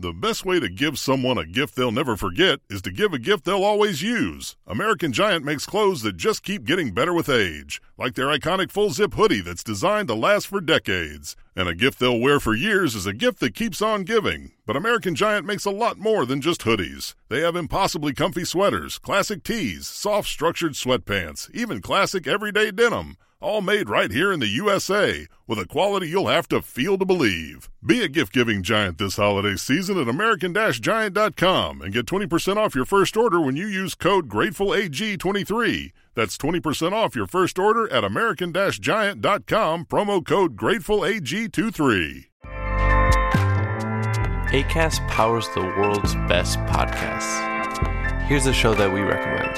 The best way to give someone a gift they'll never forget is to give a gift they'll always use. American Giant makes clothes that just keep getting better with age, like their iconic full zip hoodie that's designed to last for decades. And a gift they'll wear for years is a gift that keeps on giving. But American Giant makes a lot more than just hoodies. They have impossibly comfy sweaters, classic tees, soft structured sweatpants, even classic everyday denim. All made right here in the USA with a quality you'll have to feel to believe. Be a gift giving giant this holiday season at American Giant.com and get 20% off your first order when you use code GratefulAG23. That's 20% off your first order at American Giant.com, promo code GratefulAG23. ACAST powers the world's best podcasts. Here's a show that we recommend.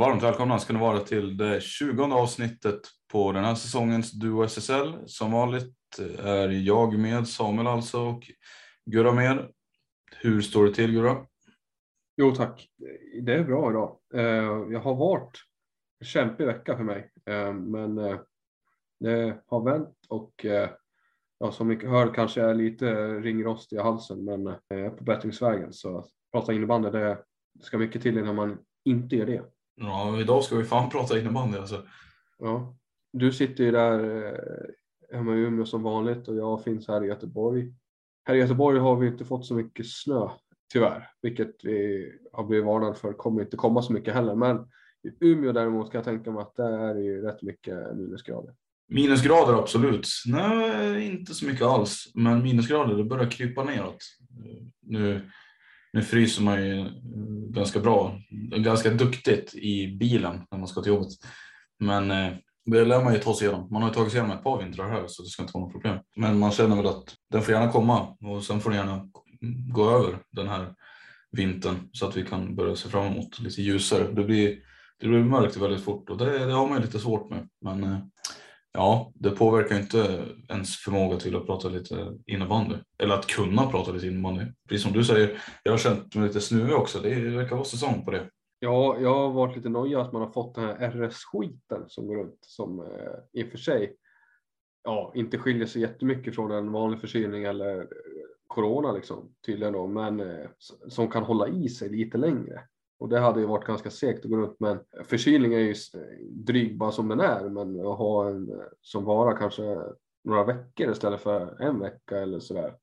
varmt välkomna ska ni vara till det 20 avsnittet på den här säsongens Duo SSL. Som vanligt eh, är jag med, Samuel alltså, och Gurra med. Hur står det till Gurra? Jo tack, det är bra idag. Eh, jag har varit en kämpig vecka för mig, eh, men det har vänt och ja, som ni hör kanske jag är lite ringrostig i halsen, men jag är på bättringsvägen så att prata innebandy det ska mycket till innan man inte gör det. Ja, idag ska vi fan prata innebandy alltså. Ja. Du sitter ju där eh, hemma i Umeå som vanligt och jag finns här i Göteborg. Här i Göteborg har vi inte fått så mycket snö tyvärr, vilket vi har blivit varnade för kommer inte komma så mycket heller. Men i Umeå däremot kan jag tänka mig att där är det ju rätt mycket minusgrader. Minusgrader absolut. Nej, inte så mycket alls. Men minusgrader, det börjar krypa neråt. Nu, nu fryser man ju eh, ganska bra, ganska duktigt i bilen när man ska till jobbet. Men eh, det lär man ju ta sig igenom. Man har ju tagit sig igenom ett par vintrar här så det ska inte vara något problem. Men man känner väl att den får gärna komma och sen får den gärna gå över den här vintern så att vi kan börja se fram emot lite ljusare. Det blir, det blir mörkt väldigt fort och det, det har man ju lite svårt med. Men eh, ja, det påverkar ju inte ens förmåga till att prata lite innebandy. Eller att kunna prata lite innebandy. Precis som du säger, jag har känt mig lite snuvig också. Det verkar vara säsong på det. Ja, jag har varit lite nöjd att man har fått den här RS-skiten som går runt som eh, i och för sig ja, inte skiljer sig jättemycket från en vanlig förkylning eller eh, corona liksom tydligen då, men eh, som kan hålla i sig lite längre. Och det hade ju varit ganska segt att gå runt men förkylning är ju dryg bara som den är, men att ha en som varar kanske några veckor istället för en vecka eller sådär.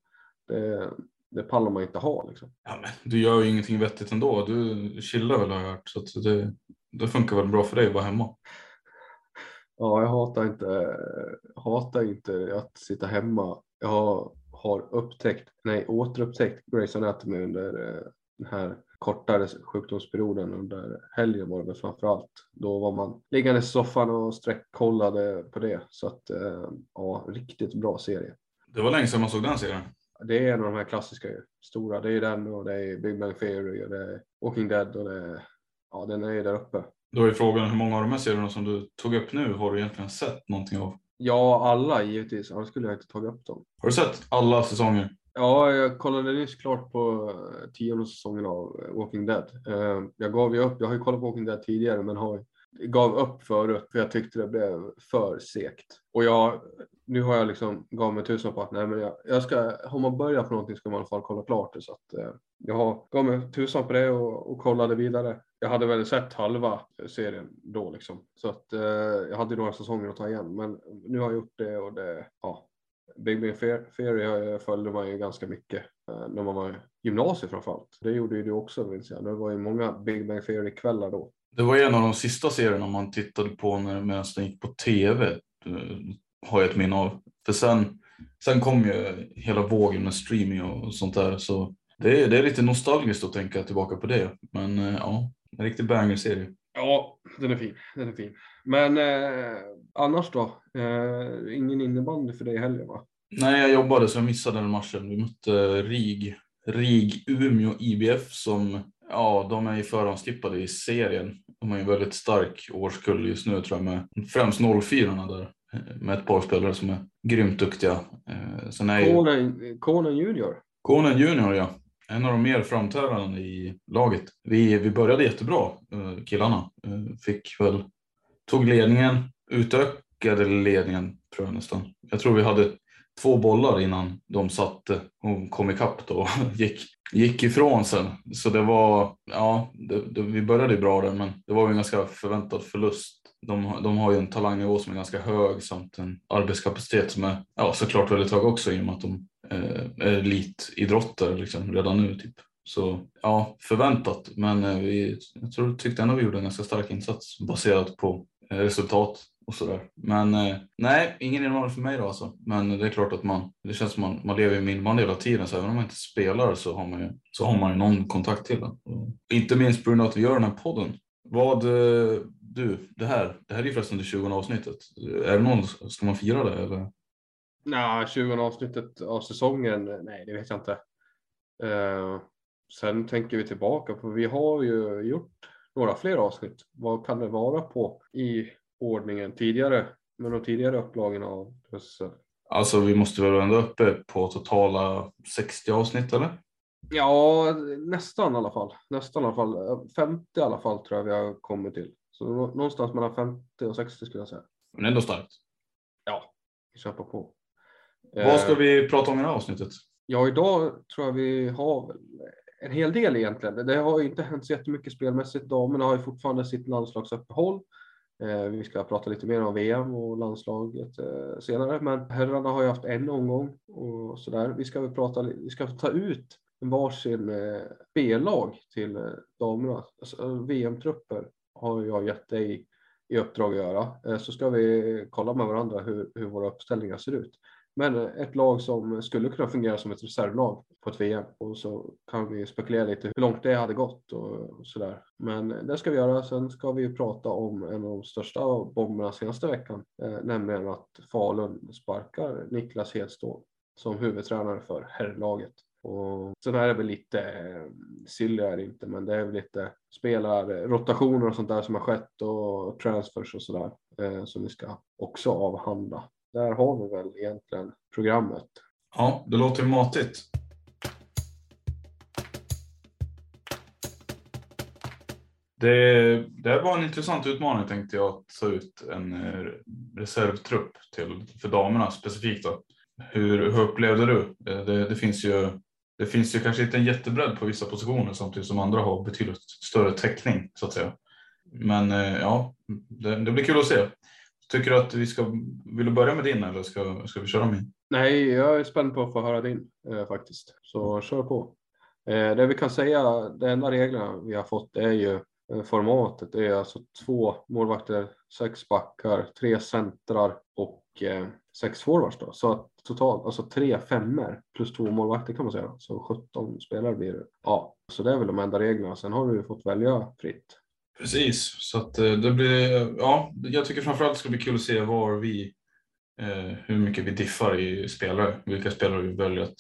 Det, det pallar man inte ha liksom. Ja, men du gör ju ingenting vettigt ändå. Du chillar väl har jag hört. Så det, det funkar väl bra för dig att vara hemma. Ja, jag hatar inte, hatar inte att sitta hemma. Jag har, har upptäckt, nej återupptäckt Grey's Anatomy under eh, den här kortare sjukdomsperioden under helgen var det framför allt. Då var man liggande i soffan och sträckkollade på det. Så att eh, ja, riktigt bra serie. Det var länge sedan man såg den serien. Det är en av de här klassiska stora. Det är den och det är Big Bang Theory och det är Walking Dead och det är, ja den är ju där uppe. Då är frågan hur många av de här serierna som du tog upp nu har du egentligen sett någonting av? Ja, alla givetvis. Annars skulle jag inte tagit upp dem. Har du sett alla säsonger? Ja, jag kollade nyss klart på eh, tionde säsongen av eh, Walking Dead. Eh, jag gav ju upp. Jag har ju kollat på Walking Dead tidigare, men har gav upp förut för jag tyckte det blev för segt. Och jag, nu har jag liksom gav mig tusan på att nej, men jag, jag ska, om man börjar på någonting ska man i alla fall kolla klart det. Så att, eh, jag har, gav mig tusan på det och, och kollade vidare. Jag hade väl sett halva serien då liksom. Så att eh, jag hade några säsonger att ta igen. Men nu har jag gjort det och det, ja. Big Bang Theory följde man ju ganska mycket eh, när man var i gymnasiet framförallt. Det gjorde ju du också minns jag. Det var ju många Big Bang Theory kvällar då. Det var en av de sista serierna man tittade på när medan den gick på tv. Eh, har jag ett minne av. För sen, sen kom ju hela vågen med streaming och sånt där. Så det är, det är lite nostalgiskt att tänka tillbaka på det. Men eh, ja, en riktig banger-serie. Ja, den är fin. Den är fin. Men eh, annars då? Eh, ingen innebandy för dig i helgen va? Nej, jag jobbade så jag missade den matchen. Vi mötte RIG, RIG Umeå IBF som, ja, de är ju förhandstippade i serien. De har ju en väldigt stark årskull just nu tror jag med främst 04 där eh, med ett par spelare som är grymt duktiga. Eh, Sen är ju Junior. Konen Junior, ja. En av de mer framträdande i laget. Vi, vi började jättebra, eh, killarna. Eh, fick väl, tog ledningen, utökade ledningen tror jag nästan. Jag tror vi hade två bollar innan de satte och kom ikapp då och gick, gick ifrån sen. Så det var, ja, det, det, vi började ju bra där men det var ju en ganska förväntad förlust. De, de har ju en talangnivå som är ganska hög samt en arbetskapacitet som är ja, såklart väldigt hög också i och med att de eh, är elitidrottare liksom, redan nu. Typ. Så ja, förväntat men eh, vi, jag tror, tyckte ändå vi gjorde en ganska stark insats baserat på eh, resultat och sådär. Men eh, nej, ingen innebandy för mig då alltså. Men det är klart att man, det känns som man, man lever i min hela tiden så även om man inte spelar så har man ju, så har man ju någon kontakt till den. Och inte minst på grund av att vi gör den här podden. Vad, eh, du, det här, det här är ju förresten det 20 avsnittet. Är det någon, ska man fira det eller? Nej, 20 avsnittet av säsongen, nej det vet jag inte. Eh, sen tänker vi tillbaka på, vi har ju gjort några fler avsnitt. Vad kan det vara på i ordningen tidigare, med de tidigare upplagen av SSL? Alltså vi måste väl ändå uppe på totala 60 avsnitt eller? Ja, nästan i alla fall. Nästan i alla fall. 50 i alla fall tror jag vi har kommit till. Så nå- någonstans mellan 50 och 60 skulle jag säga. Men ändå starkt. Ja, vi kämpar på. Vad ska Eh, vi prata om i det här avsnittet? Ja, idag tror jag vi har en hel del egentligen. Det har ju inte hänt så jättemycket spelmässigt. Damerna har ju fortfarande sitt landslagsuppehåll. Eh, Vi ska prata lite mer om VM och landslaget eh, senare, men herrarna har ju haft en omgång och sådär. Vi ska väl prata, vi ska ta ut varsin B-lag till damerna. Alltså, VM-trupper har jag gett dig i uppdrag att göra. Eh, så ska vi kolla med varandra hur, hur våra uppställningar ser ut. Men eh, ett lag som skulle kunna fungera som ett reservlag på ett VM och så kan vi spekulera lite hur långt det hade gått och sådär. Men eh, det ska vi göra. Sen ska vi ju prata om en av de största bomberna senaste veckan, eh, nämligen att Falun sparkar Niklas Hedstål som huvudtränare för herrlaget. Och sen är det väl lite, eh, silly är det inte, men det är väl lite spelarrotationer eh, och sånt där som har skett och transfers och sådär eh, som vi ska också avhandla. Där har vi väl egentligen programmet. Ja, det låter ju matigt. Det, det var en intressant utmaning tänkte jag att ta ut en eh, reservtrupp till, för damerna specifikt. Då. Hur, hur upplevde du? Det, det, finns ju, det finns ju kanske inte en jättebredd på vissa positioner samtidigt som andra har betydligt större täckning så att säga. Men eh, ja, det, det blir kul att se. Tycker du att vi ska, vill du börja med din eller ska, ska vi köra min? Nej, jag är spänd på att få höra din eh, faktiskt. Så kör på. Eh, det vi kan säga, de enda reglerna vi har fått är ju eh, formatet. Det är alltså två målvakter, sex backar, tre centrar och eh, sex forwards då. Så att totalt, alltså tre femmer plus två målvakter kan man säga. Så 17 spelare blir det. Ja, så det är väl de enda reglerna. Sen har du ju fått välja fritt. Precis, så att eh, det blir, ja, jag tycker framförallt det ska bli kul att se var vi, eh, hur mycket vi diffar i spelare, vilka spelare vi väljer att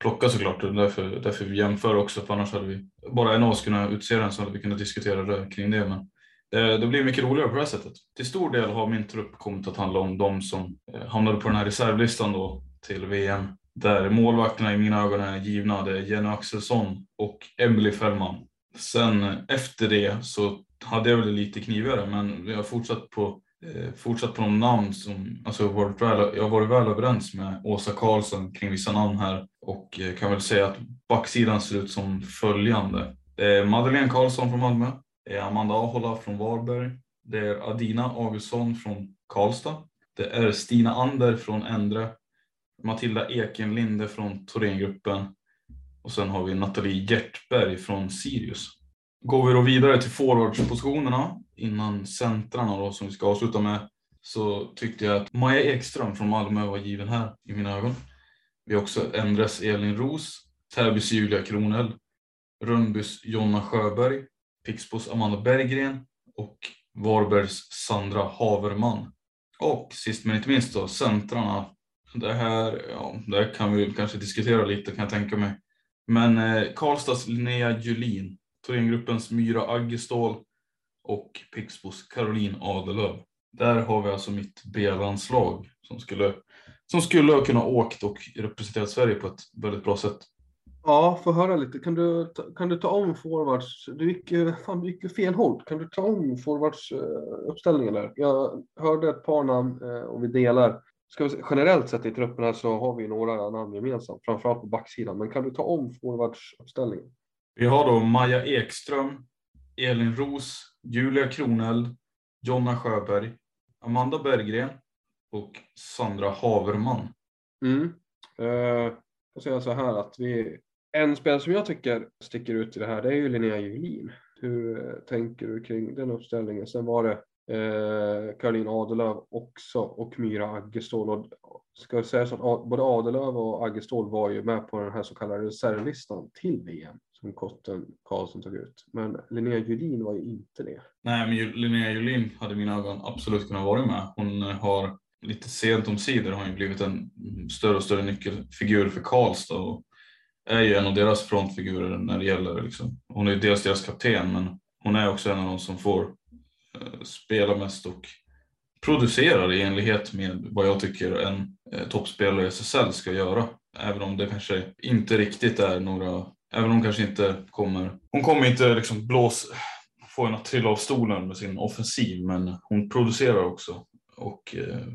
plocka såklart. Därför, därför vi jämför också, för annars hade vi bara en av oss kunnat utse den så hade vi kunnat diskutera det, kring det. Men Eh, Eh, det blir mycket roligare på det här sättet. Till stor del har min trupp kommit att handla om de som eh, hamnade på den här reservlistan då till VM. Där målvakterna i mina ögon är givna. Det är Jenny Axelsson och Emily Fällman. Sen eh, efter det så hade jag väl det lite knivigare men jag har fortsatt på, eh, fortsatt på de namn som, alltså varit väl, jag har varit väl överens med Åsa Karlsson kring vissa namn här och eh, kan väl säga att backsidan ser ut som följande. Det är Madeleine Karlsson från Malmö, är Amanda Ahola från Varberg, det är Adina Augustsson från Karlstad, det är Stina Ander från Endre, Matilda Ekenlinde från Thorengruppen och sen har vi Nathalie Hjertberg från Sirius. Går vi då vidare till forwardspositionerna innan centrarna då som vi ska avsluta med så tyckte jag att Maja Ekström från Malmö var given här i mina ögon. Vi har också Endres Elin Ros, Täbys Julia Kronel, Rönnbys Jonna Sjöberg, Pixbos Amanda Berggren och Varbergs Sandra Haverman. Och sist men inte minst då, centrarna. Det här, ja, det här kan vi kanske diskutera lite kan jag tänka mig. Men eh, Karlstads Linnea Julin, Thorengruppens Myra Aggestål och Pixbos Caroline Adelöv. Där har vi alltså mitt B-landslag som skulle, som skulle ha kunnat åkt och representerat Sverige på ett väldigt bra sätt. Ja, få höra lite. Kan du, kan du ta om forwards? Du gick fan, du gick ju fel håll. Kan du ta om forwards eh, uppställningen där? Jag hörde ett par namn eh, och vi delar. Ska vi, se- generellt sett i truppen här så har vi några namn gemensamt, framförallt på backsidan. Men kan du ta om forwards uppställningen? Vi har då Maja Ekström, Elin Ros, Julia Kroneld, Jonna Sjöberg, Amanda Berggren och Sandra Haverman. Mm. Eh, jag säger så här att vi, en spelare som jag tycker sticker ut i det här, det är ju Linnea Julin. Hur eh, tänker du kring den uppställningen? Sen var det eh, Caroline Adelöv också och Myra Aggestål. Och ska jag säga så att både Adelöv och Aggestål var ju med på den här så kallade reservlistan till VM som Kotten Karlsson tog ut. Men Linnea Julin var ju inte det. Nej, men Linnea Julin hade i mina ögon absolut kunnat vara med. Hon eh, har lite sent om sidor har hon blivit en större och större nyckelfigur för Karlstad och är ju en av deras frontfigurer när det gäller liksom. Hon är ju dels deras kapten, men hon är också en av de som får eh, spela mest och producerar i enlighet med vad jag tycker en eh, toppspelare i SSL ska göra. Även om det kanske inte riktigt är några, även om hon kanske inte kommer, hon kommer inte liksom blås, få en att trilla av stolen med sin offensiv, men hon producerar också och eh,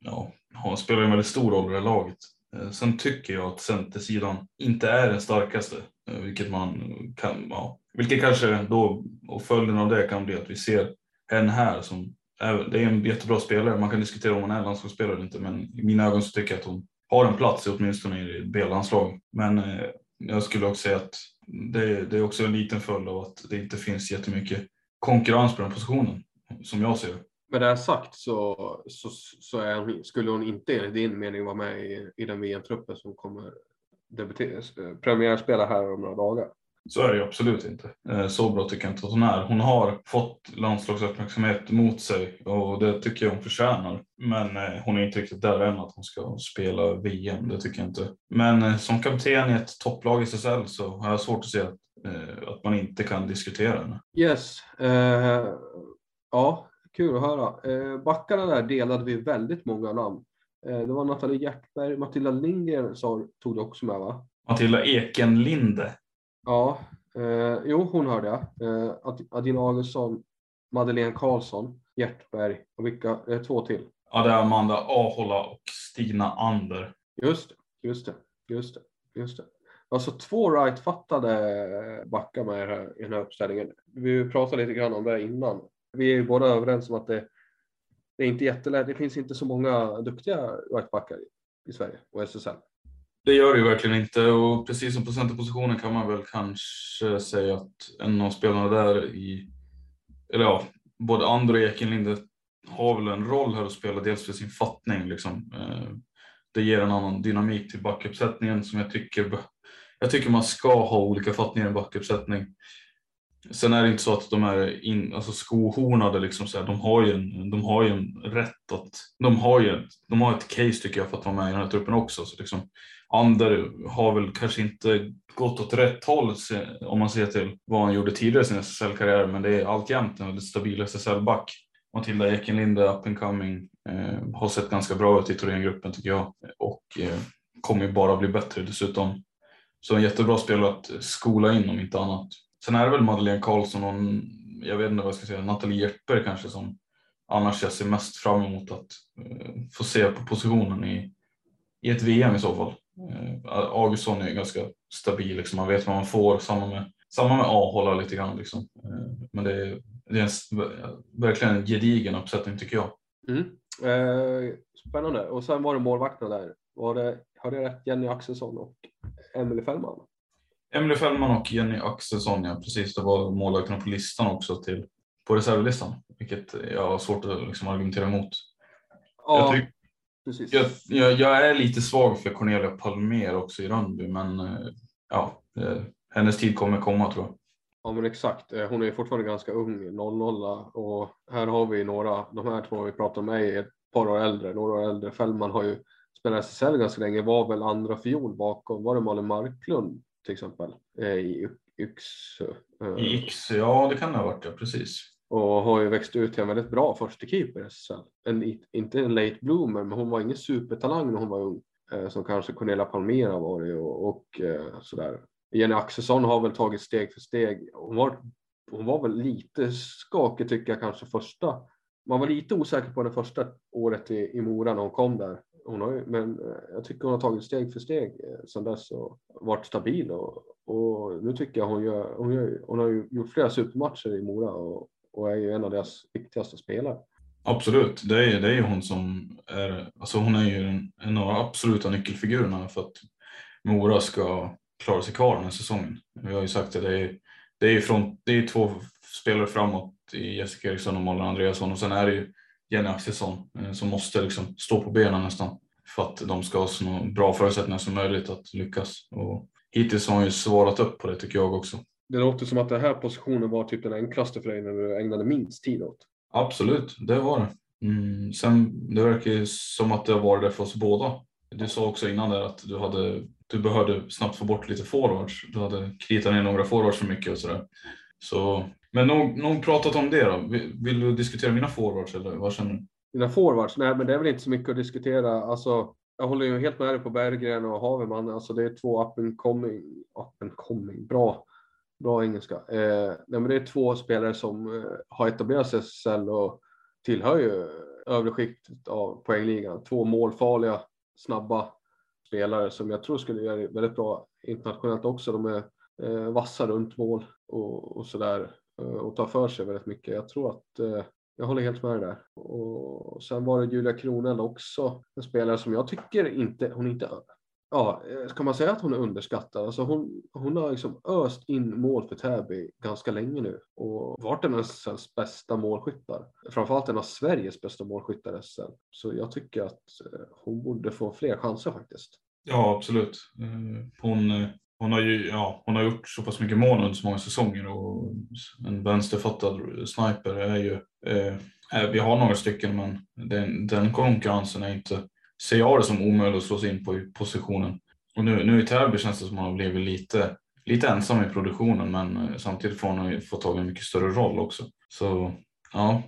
ja, hon spelar en väldigt stor roll i det här laget. Eh, sen tycker jag att centersidan inte är den starkaste, eh, vilket man kan, ja, vilket kanske då, och följden av det kan bli att vi ser en här som, är- det är en jättebra spelare, man kan diskutera om hon är landslagsspelare eller inte, men i mina ögon så tycker jag att hon har en plats åtminstone i B-landslag. Men eh, jag skulle också säga att det, det är också en liten följd av att det inte finns jättemycket konkurrens på den positionen, som jag ser det. Med det här sagt så, så, så är skulle hon inte enligt din mening vara med i, i den VM-truppen som kommer premiärspela här om några dagar. Så är det absolut inte. Eh, Så bra tycker jag inte att hon är. Hon har fått landslagsuppmärksamhet mot sig och det tycker jag hon förtjänar. Men eh, hon är inte riktigt där än att hon ska spela VM, det tycker jag inte. Men eh, som kapten i ett topplag i SSL så har jag svårt att se att, att man inte kan diskutera henne. Yes. Eh, ja, kul att höra. Eh, backarna där delade vi väldigt många namn. Eh, det var Nathalie Hjertberg, Matilda Lindgren sa, tog du också med va? Matilda Ekenlinde. Ja, eh, jo hon hörde jag. Eh, Ad- Adina Augustsson, Madeleine Karlsson, Hjertberg och vilka, eh, två till. Ja, det är Amanda Ahola och Stina Ander. Just det, just det, just det, just det. Alltså två right-fattade backar med i den här uppställningen. Vi pratade lite grann om det innan. Vi är ju båda överens om att det, det är inte jättelätt. Det finns inte så många duktiga rightbackar i, i Sverige och SSL. Det gör det ju verkligen inte och precis som på centerpositionen kan man väl kanske säga att en av spelarna där i, eller ja, både Andro och Ekenlinde har väl en roll här att spela, dels för sin fattning liksom. Eh, det ger en annan dynamik till backuppsättningen som jag tycker, jag tycker man ska ha olika fattningar i en backuppsättning. Sen är det inte så att de är in, alltså skohornade, liksom så här, de, har ju en, de har ju en rätt att, de har ju de har ett case tycker jag för att vara med i den här truppen också. Så liksom, Ander har väl kanske inte gått åt rätt håll om man ser till vad han gjorde tidigare i sin SSL-karriär, men det är alltjämt en väldigt stabil SSL-back. Matilda Ekenlinde, up and coming, eh, har sett ganska bra ut i Thorengruppen tycker jag och eh, kommer ju bara bli bättre dessutom. Så en jättebra spelare att skola in om inte annat. Sen är det väl Madeleine Karlsson och jag vet inte vad jag ska säga, Nathalie Hjertberg kanske som annars jag ser mest fram emot att eh, få se på positionen i, i ett VM i så fall. Eh, Augustsson är ganska stabil, liksom. man vet vad man får. Samma med, samma med A-hålla lite grann. Liksom. Eh, men det är, det är en, verkligen en gedigen uppsättning tycker jag. Mm. Eh, spännande. Och sen var det målvakterna där. Var det, har jag rätt? Jenny Axelsson och Emelie Fällman? Emily Fällman och Jenny Axelsson, ja precis. Det var målvakterna på listan också till, på reservlistan, vilket jag har svårt att liksom argumentera emot. Ja, jag, precis. Jag, jag, jag, är lite svag för Cornelia Palmer också i Rönnby, men eh, ja, eh, hennes tid kommer komma tror jag. Ja men exakt, eh, hon är fortfarande ganska ung, 00 och här har vi några, de här två vi pratar om är ett par år äldre, några år äldre. Fällman har ju spelat SSL ganska länge, var väl andra fiol bakom, var det Malin Marklund till exempel eh, i Yxö. Eh. I Yxö, ja det kan det ha varit, ja precis. Och har ju växt ut till en väldigt bra första keeper. En, inte en late bloomer, men hon var ingen supertalang när hon var ung. Eh, som kanske Cornelia Palmera var och, och sådär. Jenny Axelsson har väl tagit steg för steg. Hon var, hon var väl lite skakig tycker jag kanske första. Man var lite osäker på det första året i, i Mora när hon kom där hon har ju, men eh, jag tycker hon har tagit steg för steg eh, sedan dess och varit stabil och, och nu tycker jag hon gör, hon, gör, hon har ju gjort flera supermatcher i Mora och, och är ju en av deras viktigaste spelare. Absolut, det är, det är ju hon som är, alltså hon är ju en, en av de absoluta nyckelfigurerna för att Mora ska klara sig kvar den här säsongen. Vi har ju sagt att det är, det är, från, det är två spelare framåt i Jessica Eriksson och Malin Andreasson och sen är det ju Jenny Axelsson eh, som måste liksom stå på benen nästan för att de ska ha så bra förutsättningar som möjligt att lyckas. Och hittills har hon ju svarat upp på det tycker jag också. Det låter som att den här positionen var typ den enklaste för dig när du ägnade minst tid åt. Absolut, det var det. Mm, sen det verkar ju som att det har varit det för oss båda. Du sa också innan där att du, hade, du behövde snabbt få bort lite forwards. Du hade kritat ner några forwards för mycket och sådär. Så men nog, nog pratat om det då. Vill, vill, du diskutera mina forwards eller vad känner du? Mina forwards? Nej, men det är väl inte så mycket att diskutera. Alltså, jag håller ju helt med dig på Berggren och Haverman. Alltså, det är två up and coming, up and coming, bra, bra engelska. Eh, nej, men det är två spelare som eh, har etablerat sig i SSL och tillhör ju övre skiktet av poängligan. Två målfarliga, snabba spelare som jag tror skulle göra det väldigt bra internationellt också. De är eh, vassa runt mål och, och sådär. Eh, och tar för sig väldigt mycket. Jag tror att eh, jag håller helt med dig där. Och sen var det Julia Kronell också, en spelare som jag tycker inte, hon inte, ja, eh, ska man säga att hon är underskattad? Alltså hon, hon har liksom öst in mål för Täby ganska länge nu och varit en av SLs bästa målskyttar. Framförallt en av Sveriges bästa målskyttar i Så jag tycker att hon borde få fler chanser faktiskt. Ja, absolut. Hon, hon har ju ja, hon har gjort så pass mycket mål under så många säsonger och en vänsterfattad sniper är ju, eh, eh, vi har några stycken men den, den konkurrensen är inte, ser jag det som omöjligt att slå sig in på i positionen. Och nu, nu i Täby känns det som att hon har blivit lite, lite ensam i produktionen men eh, samtidigt får hon få tag i en mycket större roll också. Så ja,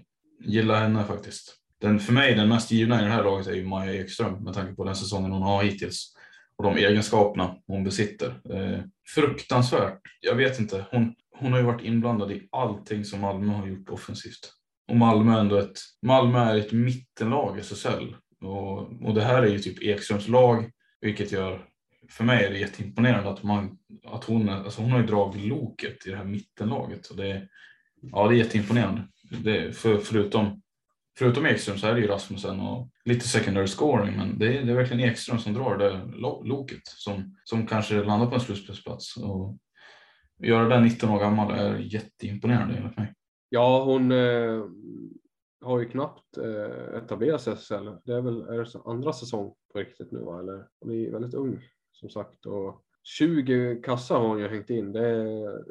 gillar henne faktiskt. Den, för mig den mest givna i det här laget är ju Maja Ekström med tanke på den säsongen hon har hittills och de egenskaperna hon besitter. Eh, fruktansvärt. Jag vet inte. Hon, hon har ju varit inblandad i allting som Malmö har gjort offensivt. Och Malmö är ändå ett, Malmö är ett mittenlag i SSL. Och, och det här är ju typ Ekströms lag, vilket gör, för mig är det jätteimponerande att, man, att hon, alltså hon har ju dragit loket i det här mittenlaget. Och det, ja, det är jätteimponerande. Det, för, förutom Förutom Ekström så är det ju Rasmussen och lite secondary scoring, men det är, det är verkligen Ekström som drar det loket som, som kanske landar på en slutspelsplats. Och göra den 19 år gammal är jätteimponerande enligt mig. Ja, hon eh, har ju knappt eh, etablerat sig SSL. Det är väl är det andra säsong på riktigt nu, va? eller hon är väldigt ung som sagt och 20 kassar har hon ju hängt in. Det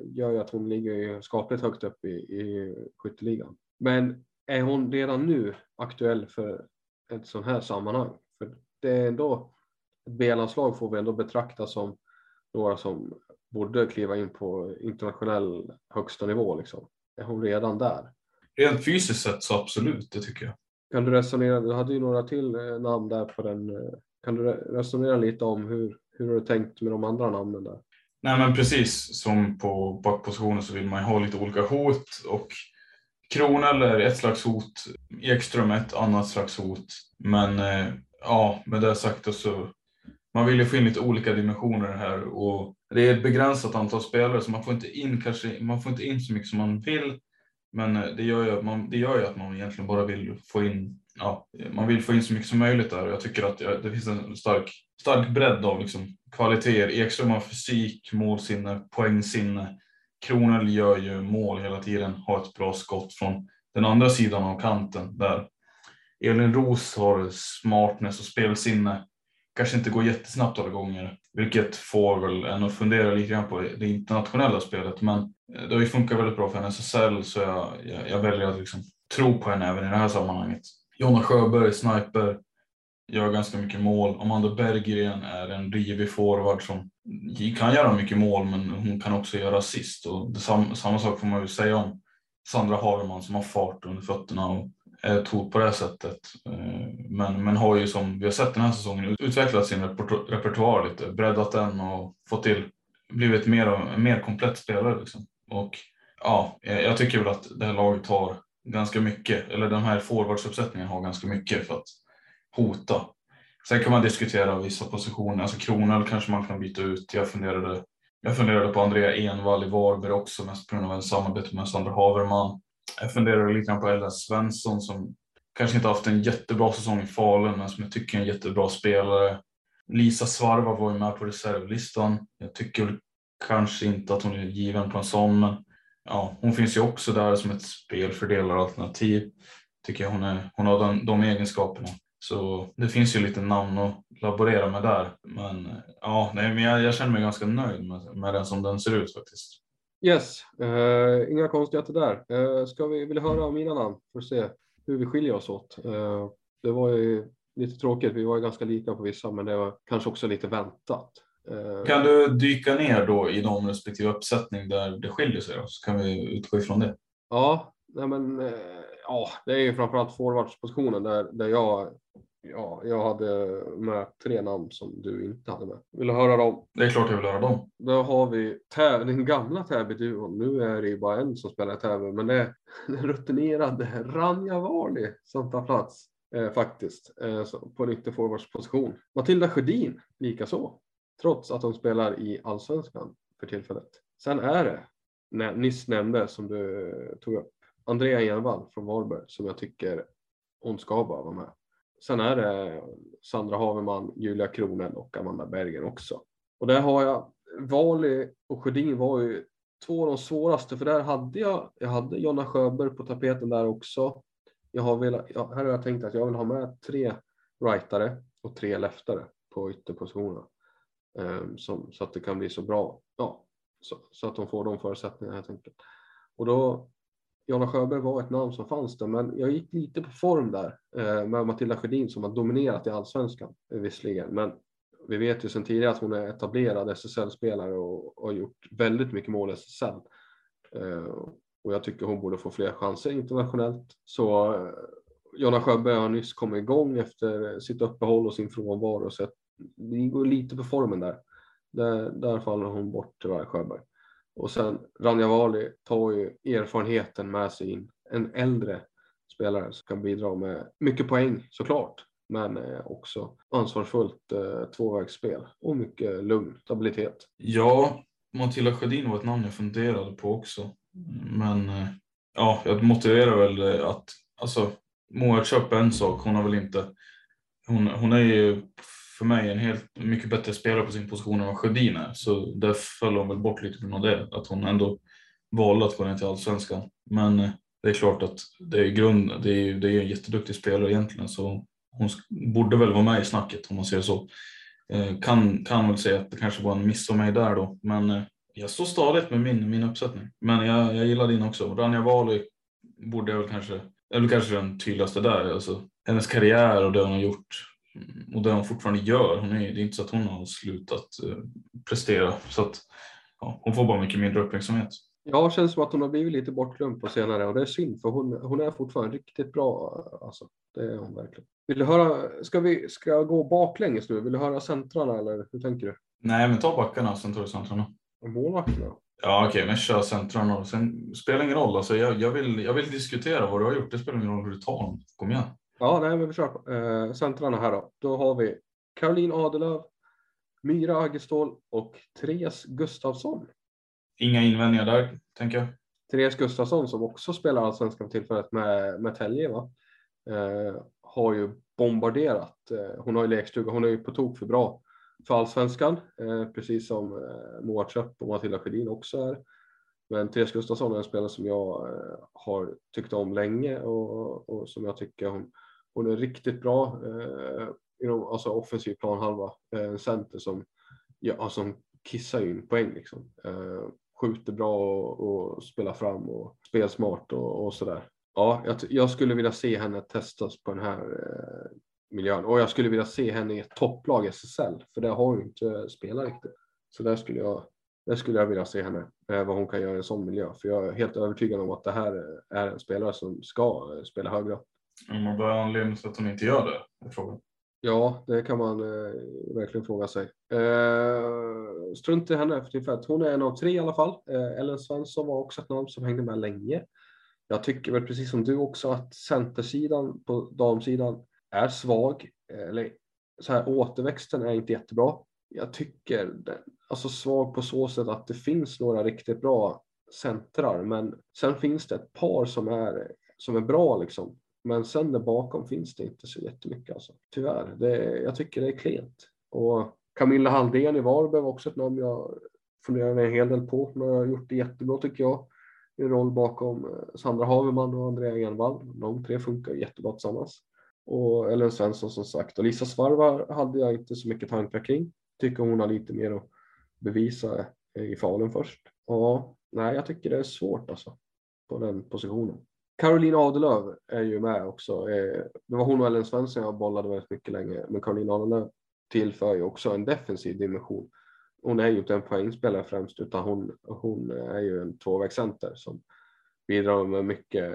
gör ju att hon ligger skapligt högt upp i, i skytteligan. Men är hon redan nu aktuell för ett sånt här sammanhang? För det är ändå, ett B-landslag får vi ändå betrakta som några som borde kliva in på internationell högsta nivå. Liksom. Är hon redan där? Rent fysiskt sett så absolut, det tycker jag. Kan du resonera, du hade ju några till eh, namn där på den. eh, Kan du re- resonera lite om hur, hur har du tänkt med de andra namnen där? Nej men precis som på backpositionen så vill man ju ha lite olika hot och Kronel är ett slags hot, Ekström ett annat slags hot. Men eh, ja, med det sagt så man vill ju få in lite olika dimensioner här och det är ett begränsat antal spelare så man får inte in kanske, man får inte in så mycket som man vill. Men eh, det gör ju att man, det gör ju att man egentligen bara vill få in, ja, man vill få in så mycket som möjligt där och jag tycker att det finns en stark, stark bredd av liksom kvaliteter. Ekström har fysik, målsinne, poängsinne. Kronel gör ju mål hela tiden, har ett bra skott från den andra sidan av kanten där. Elin Roos har smartness och spelsinne. Kanske inte går jättesnabbt alla gånger, vilket får väl en att fundera lite grann på det internationella spelet. Men eh, det har ju funkat väldigt bra för henne SSL så jag, jag, jag väljer att liksom tro på henne även i det här sammanhanget. Jonna Sjöberg, sniper, gör ganska mycket mål. Amanda Berggren är en rivig forward som kan göra mycket mål men hon kan också göra assist. Och sam, samma sak får man ju säga om Sandra Haverman som har fart under fötterna och är ett hot på det här sättet. Eh, men, men har ju som vi har sett den här säsongen utvecklat sin repertoar lite, breddat den och fått till, blivit mer, och- en mer komplett spelare. Liksom. Och ja, jag jag tycker väl att det här laget har ganska mycket, eller den här forwardsuppsättningen har ganska mycket för att hota. Sen kan man diskutera vissa positioner, alltså Kronel kanske man kan byta ut. Jag funderade, jag funderade på Andrea Envall i Varberg också, mest på grund av en samarbete med Sandra Haverman. Jag funderade lite grann på Ella Svensson som kanske inte haft en jättebra säsong i Falun, men som jag tycker är en jättebra spelare. Lisa Svarva var ju med på reservlistan. Jag tycker kanske inte att hon är given på en sån, men ja, hon finns ju också där som ett spelfördelaralternativ. Tycker jag hon, är, hon har den, de egenskaperna. Så det finns ju lite namn att laborera med där. Men ja, nej, men jag, jag känner mig ganska nöjd med, med den som den ser ut faktiskt. Yes, eh, inga konstigheter där. Eh, ska vi, vill du höra om mina namn för att se hur vi skiljer oss åt? Eh, det var ju lite tråkigt, vi var ju ganska lika på vissa, men det var kanske också lite väntat. Kan du dyka ner då i de respektive uppsättning där det skiljer sig då? Så kan vi utgå ifrån det. Ja, nej men, ja, det är ju framförallt forwardspositionen där, där jag, ja, jag hade med tre namn som du inte hade med. Vill du höra dem? Det är klart jag vill höra dem. Då har vi Tä- den gamla Täby-duon. Nu är det ju bara en som spelar i Täby, men det är den rutinerade Ranja Varli som tar plats eh, faktiskt eh, på en ytterforwardsposition. Matilda Sjödin likaså, trots att hon spelar i allsvenskan för tillfället. Sen är det, nä- nyss nämnde som du tog upp, Andrea Envall från Varberg som jag tycker hon ska bara vara med. Sen är det Sandra Haverman, Julia Kronel och Amanda Bergen också. Och där har jag Vali och Sjödin var ju två av de svåraste för där hade jag, jag hade Jonna Sjöberg på tapeten där också. Jag har velat, ja, här har jag tänkt att jag vill ha med tre rightare och tre leftare på ytterpositionerna. Um, som, så att det kan bli så bra, ja, så, så att de får de förutsättningarna helt enkelt. Och då, Jonna Sjöberg var ett namn som fanns där, men jag gick lite på form där eh, med Matilda Sjödin som har dominerat i allsvenskan eh, visserligen. Men vi vet ju sedan tidigare att hon är etablerad SSL-spelare och, har gjort väldigt mycket mål i SSL. Eh, och jag tycker hon borde få fler chanser internationellt. Så Jonna Sjöberg har nyss kommit igång efter sitt uppehåll och sin frånvaro. Så det går lite på formen där. Där, där faller hon bort tyvärr, Sjöberg. Och sen Ranja Vali tar ju erfarenheten med sig in. En äldre spelare som kan bidra med mycket poäng såklart. Men eh, också ansvarsfullt eh, tvåvägsspel och mycket lugn, stabilitet. Ja, Matilda Sjödin var ett namn jag funderade på också. Men eh, ja, jag motiverar väl eh, att alltså, Moa Köp är en sak. Hon har väl inte. Hon, hon är ju för mig en helt mycket bättre spelare på sin position än vad Sjödin är. Så där föll hon väl bort lite på grund av det. Att hon ändå valde att gå ner till allsvenskan. Men eh, det är klart att det är grund. Det är ju det är ju en jätteduktig spelare egentligen. Så hon borde väl vara med i snacket om man ser det så. Eh, kan, kan väl säga att det kanske var en miss av mig där då. Men eh, jag står stadigt med min, min uppsättning. Men jag, jag gillar din också. Rania Vali borde jag väl kanske, Eller kanske den tydligaste där. Alltså, hennes karriär och det hon har gjort och det hon fortfarande gör. Hon är, det är inte så att hon har slutat eh, prestera. Så att, ja, hon får bara mycket mindre uppmärksamhet. Ja, det känns som att hon har blivit lite bortglömd på senare och det är synd för hon, hon är fortfarande riktigt bra. Alltså, det är hon verkligen. Vill du höra, ska vi ska jag gå baklänges nu? Vill du höra centrarna eller hur tänker du? Nej, men ta backarna och sen tar du centrarna. Målvakterna? Ja, okej, men kör centrarna sen spelar ingen roll. Alltså, jag, jag, vill, jag vill diskutera vad du har gjort. Det spelar ingen roll hur du tar dem. Kom igen. Ja, nej, men vi kör på. Eh, centrarna här då. Då har vi Caroline Adelöv, Myra Aggestål och Therese Gustafsson. Inga invändningar där, tänker jag. Therese Gustafsson som också spelar allsvenskan för tillfället med, med Telge va? Eh, har ju bombarderat. Eh, hon har ju lekstuga, hon är ju på tok för bra för allsvenskan, eh, precis som eh, Moa Tröpp och Matilda Sjödin också är. Men Therese Gustafsson är en spelare som jag eh, har tyckt om länge och, och som jag tycker hon, hon är riktigt bra eh, inom alltså offensiv planhalva. Eh, en center som, ja, alltså, kissar in poäng liksom. Eh, skjuter bra och, och spelar fram och spelsmart och, och sådär. Ja, jag, jag, skulle vilja se henne testas på den här eh, miljön och jag skulle vilja se henne i ett topplag SSL för det har hon inte spelat riktigt. Så där skulle jag, där skulle jag vilja se henne, eh, vad hon kan göra i en sån miljö. För jag är helt övertygad om att det här eh, är en spelare som ska eh, spela högre upp. Om vad är anledningen till att hon inte gör det? Är frågan. Ja, det kan man eh, verkligen fråga sig. Eh, strunt i henne för att Hon är en av tre i alla fall. Eh, Ellen Svensson var också ett namn som hängde med länge. Jag tycker väl precis som du också att centersidan på damsidan är svag. Eh, eller så här, återväxten är inte jättebra. Jag tycker den, alltså svag på så sätt att det finns några riktigt bra centrar, men sen finns det ett par som är som är bra liksom. Men sen där bakom finns det inte så jättemycket alltså. Tyvärr. Det, jag tycker det är klent. Och Camilla Halldén i Varberg var också ett namn jag funderar en hel del på. Hon har gjort det jättebra tycker jag. I roll bakom eh, Sandra Haverman och Andrea Envall. De tre funkar jättebra tillsammans. Och Ellen Svensson som sagt. Och Lisa Svarva hade jag inte så mycket tankar kring. Tycker hon har lite mer att bevisa eh, i Falun först. Ja, nej, jag tycker det är svårt alltså på den positionen. Caroline Adelöv är ju med också. Eh, det var hon och Ellen Svensson jag bollade väldigt mycket länge. Men Caroline Adelöv tillför ju också en defensiv dimension. Hon är ju inte en poängspelare främst utan hon, hon är ju en tvåvägscenter som bidrar med mycket,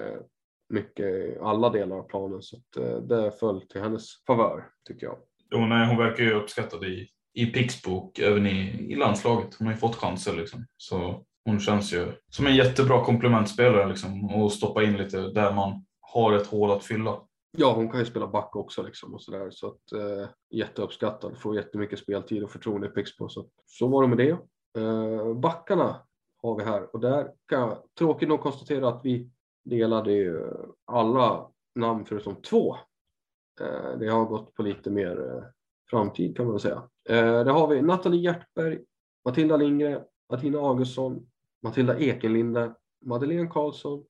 mycket alla delar av planen. Så att eh, det föll till hennes favör tycker jag. Jo, nej, hon verkar ju uppskattad i, i Pixbok, även i, i landslaget. Hon har ju fått chanser liksom. Så hon känns ju som en jättebra komplementspelare liksom, och stoppa in lite där man har ett hål att fylla. Ja, hon kan ju spela back också liksom och sådär så att eh, jätteuppskattad, får jättemycket speltid och förtroende i Pixbo. Så, så var det med det. Eh, backarna har vi här och där kan jag tråkigt nog konstatera att vi delade ju alla namn förutom två. Eh, det har gått på lite mer eh, framtid kan man säga. Eh, där har vi Nathalie Hjertberg, Matilda Lindgren, Martina Augustsson, Matilda Ekenlinde, Madeleine Karlsson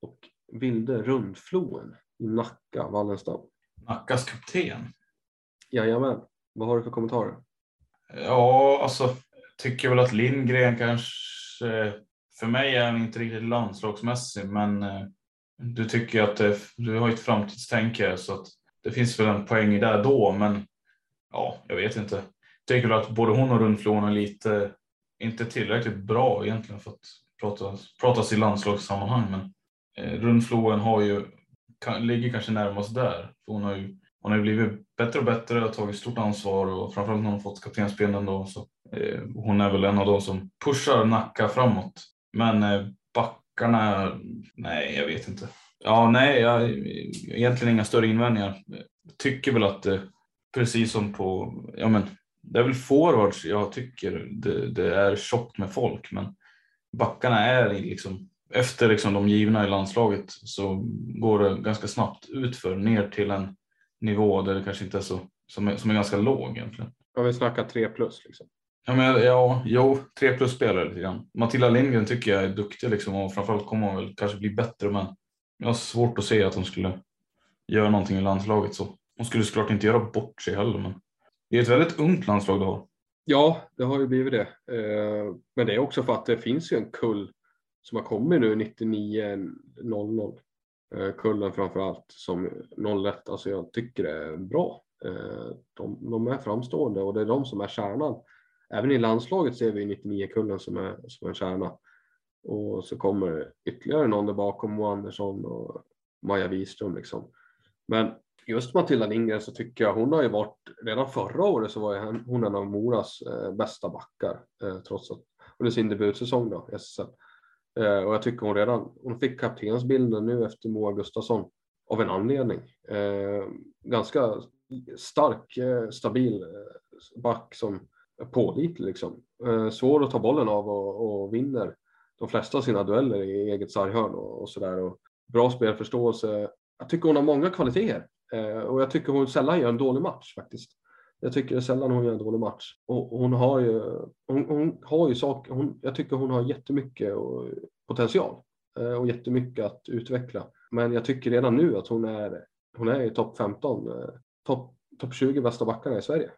och Vilde Rundfloen i Nacka, Wallenstam. Nackas kapten. Jajamän. Vad har du för kommentarer? Ja, alltså tycker väl att Lindgren kanske, för mig är han inte riktigt landslagsmässig, men eh, du tycker att det, du har ett framtidstänk här så att det finns väl en poäng i det då, men ja, jag vet inte. Jag tycker väl att både hon och Rundfloen är lite, inte tillräckligt bra egentligen för att pratas, pratas i landslagssammanhang, men eh, Rundfloen har ju, kan, ligger kanske närmast där. För hon har ju hon har ju blivit bättre och bättre och tagit stort ansvar och framförallt när hon fått kaptensbindeln då. Så, eh, hon är väl en av de som pushar Nacka framåt. Men eh, backarna, nej jag vet inte. Ja, nej, jag, egentligen inga större invändningar. Tycker väl att det, precis som på, ja men det är väl forwards jag tycker det, det är tjockt med folk men backarna är liksom efter liksom de givna i landslaget så går det ganska snabbt utför ner till en nivå där det kanske inte är så, som är, som är ganska låg egentligen. Ja, vi snackar 3 plus liksom. Ja, men, ja, jo, 3 plus spelare lite grann. Matilda Lindgren tycker jag är duktig liksom och framförallt kommer hon väl kanske bli bättre men jag har svårt att se att hon skulle göra någonting i landslaget så. Hon skulle såklart inte göra bort sig heller men det är ett väldigt ungt landslag du har. Ja, det har ju blivit det. Eh, men det är också för att det finns ju en kull som har kommit nu 99-00. Eh, kullen framför allt som 01, alltså jag tycker det är bra. Eh, de, de är framstående och det är de som är kärnan. Även i landslaget ser vi 99-kullen som är, som en kärna. Och så kommer ytterligare någon där bakom, och Andersson och Maja Wiström liksom. Men just Matilda Lindgren så tycker jag hon har ju varit, redan förra året så var ju hon en av Moras eh, bästa backar eh, trots att under sin debutsäsong då SSL. Eh, och jag tycker hon redan, hon fick kaptensbilden nu efter Moa Gustafsson av en anledning. Eh, ganska stark, eh, stabil eh, back som är pålitlig liksom. Svår att ta bollen av och, och vinner de flesta av sina dueller i eget sarghörn och, och sådär. Bra spelförståelse. Jag tycker hon har många kvaliteter Eh, och jag tycker hon sällan gör en dålig match faktiskt. Jag tycker sällan hon gör en dålig match och hon har ju, hon, hon har ju saker, hon, jag tycker hon har jättemycket potential eh, och jättemycket att utveckla. Men jag tycker redan nu att hon är, hon är i topp 15, eh, topp top 20 bästa backarna i Sverige.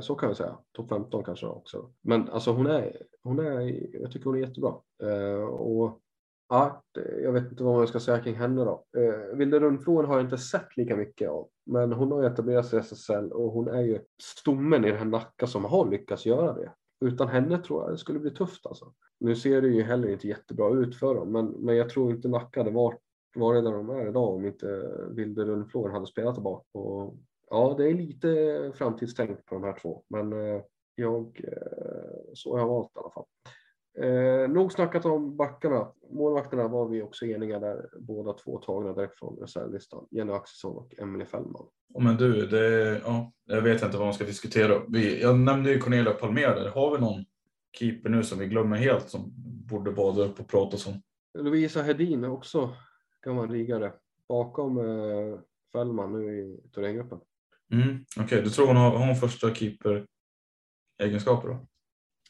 Så kan jag säga. Topp 15 kanske också. Men alltså hon är, hon är, jag tycker hon är jättebra. Och ja, eh, jag vet inte vad man ska säga kring henne då. Eh, Vilde Rundfloen har jag inte sett lika mycket av. Men hon har etablerat sig i SSL och hon är ju stommen i den här Nacka som har lyckats göra det. Utan henne tror jag det skulle bli tufft alltså. Nu ser det ju heller inte jättebra ut för dem, men, men jag tror inte Nacka hade varit, varit där de är idag om inte Vilde Rundfloen hade spelat tillbaka. Och, ja, det är lite framtidstänk på de här två, men eh, jag, eh, så har jag valt i alla fall. Eh, nog snackat om backarna. Målvakterna var vi också eniga där, båda två tagna direkt från reservlistan. Jenny Axelsson och Emelie Fällman. men du, det, ja, jag vet inte vad man ska diskutera. Vi, jag nämnde ju Cornelia Palmer där. Har vi någon keeper nu som vi glömmer helt som borde bada upp och prata om? Lovisa Hedin är också gammal rigare bakom eh, Fällman nu i Thorengruppen. Mm, Okej, okay. du tror hon har, har hon första keeper egenskaper då?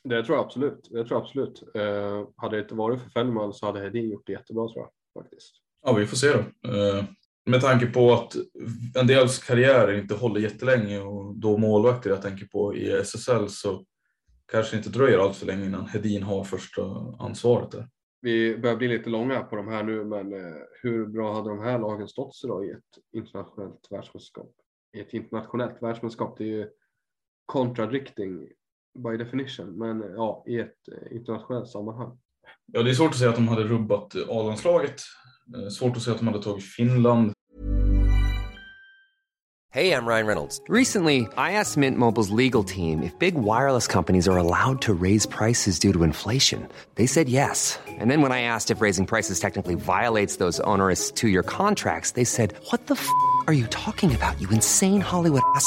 Det tror jag absolut. Det tror jag absolut. Eh, hade det inte varit för Fällman så hade Hedin gjort det jättebra tror jag faktiskt. Ja, vi får se då. Eh, med tanke på att en dels karriärer inte håller jättelänge och då målvakter jag tänker på i SSL så kanske inte dröjer allt för länge innan Hedin har första ansvaret där. Vi börjar bli lite långa på de här nu, men eh, hur bra hade de här lagen stått sig då i ett internationellt världsmästerskap? I ett internationellt världsmästerskap, det är ju contradicting by definition, men ja, i ett eh, internationellt sammanhang. Ja, det är svårt att säga att de hade rubbat A-landslaget. Eh, svårt att säga att de hade tagit Finland. Hej, jag Ryan Reynolds. Recently, I asked Mint Mobiles legal team if big wireless companies are allowed to raise prices due to inflation. They said yes. And then when I asked if raising prices technically violates those onerous two-year contracts, they said, what the f*** are you talking about, you insane Hollywood ass?"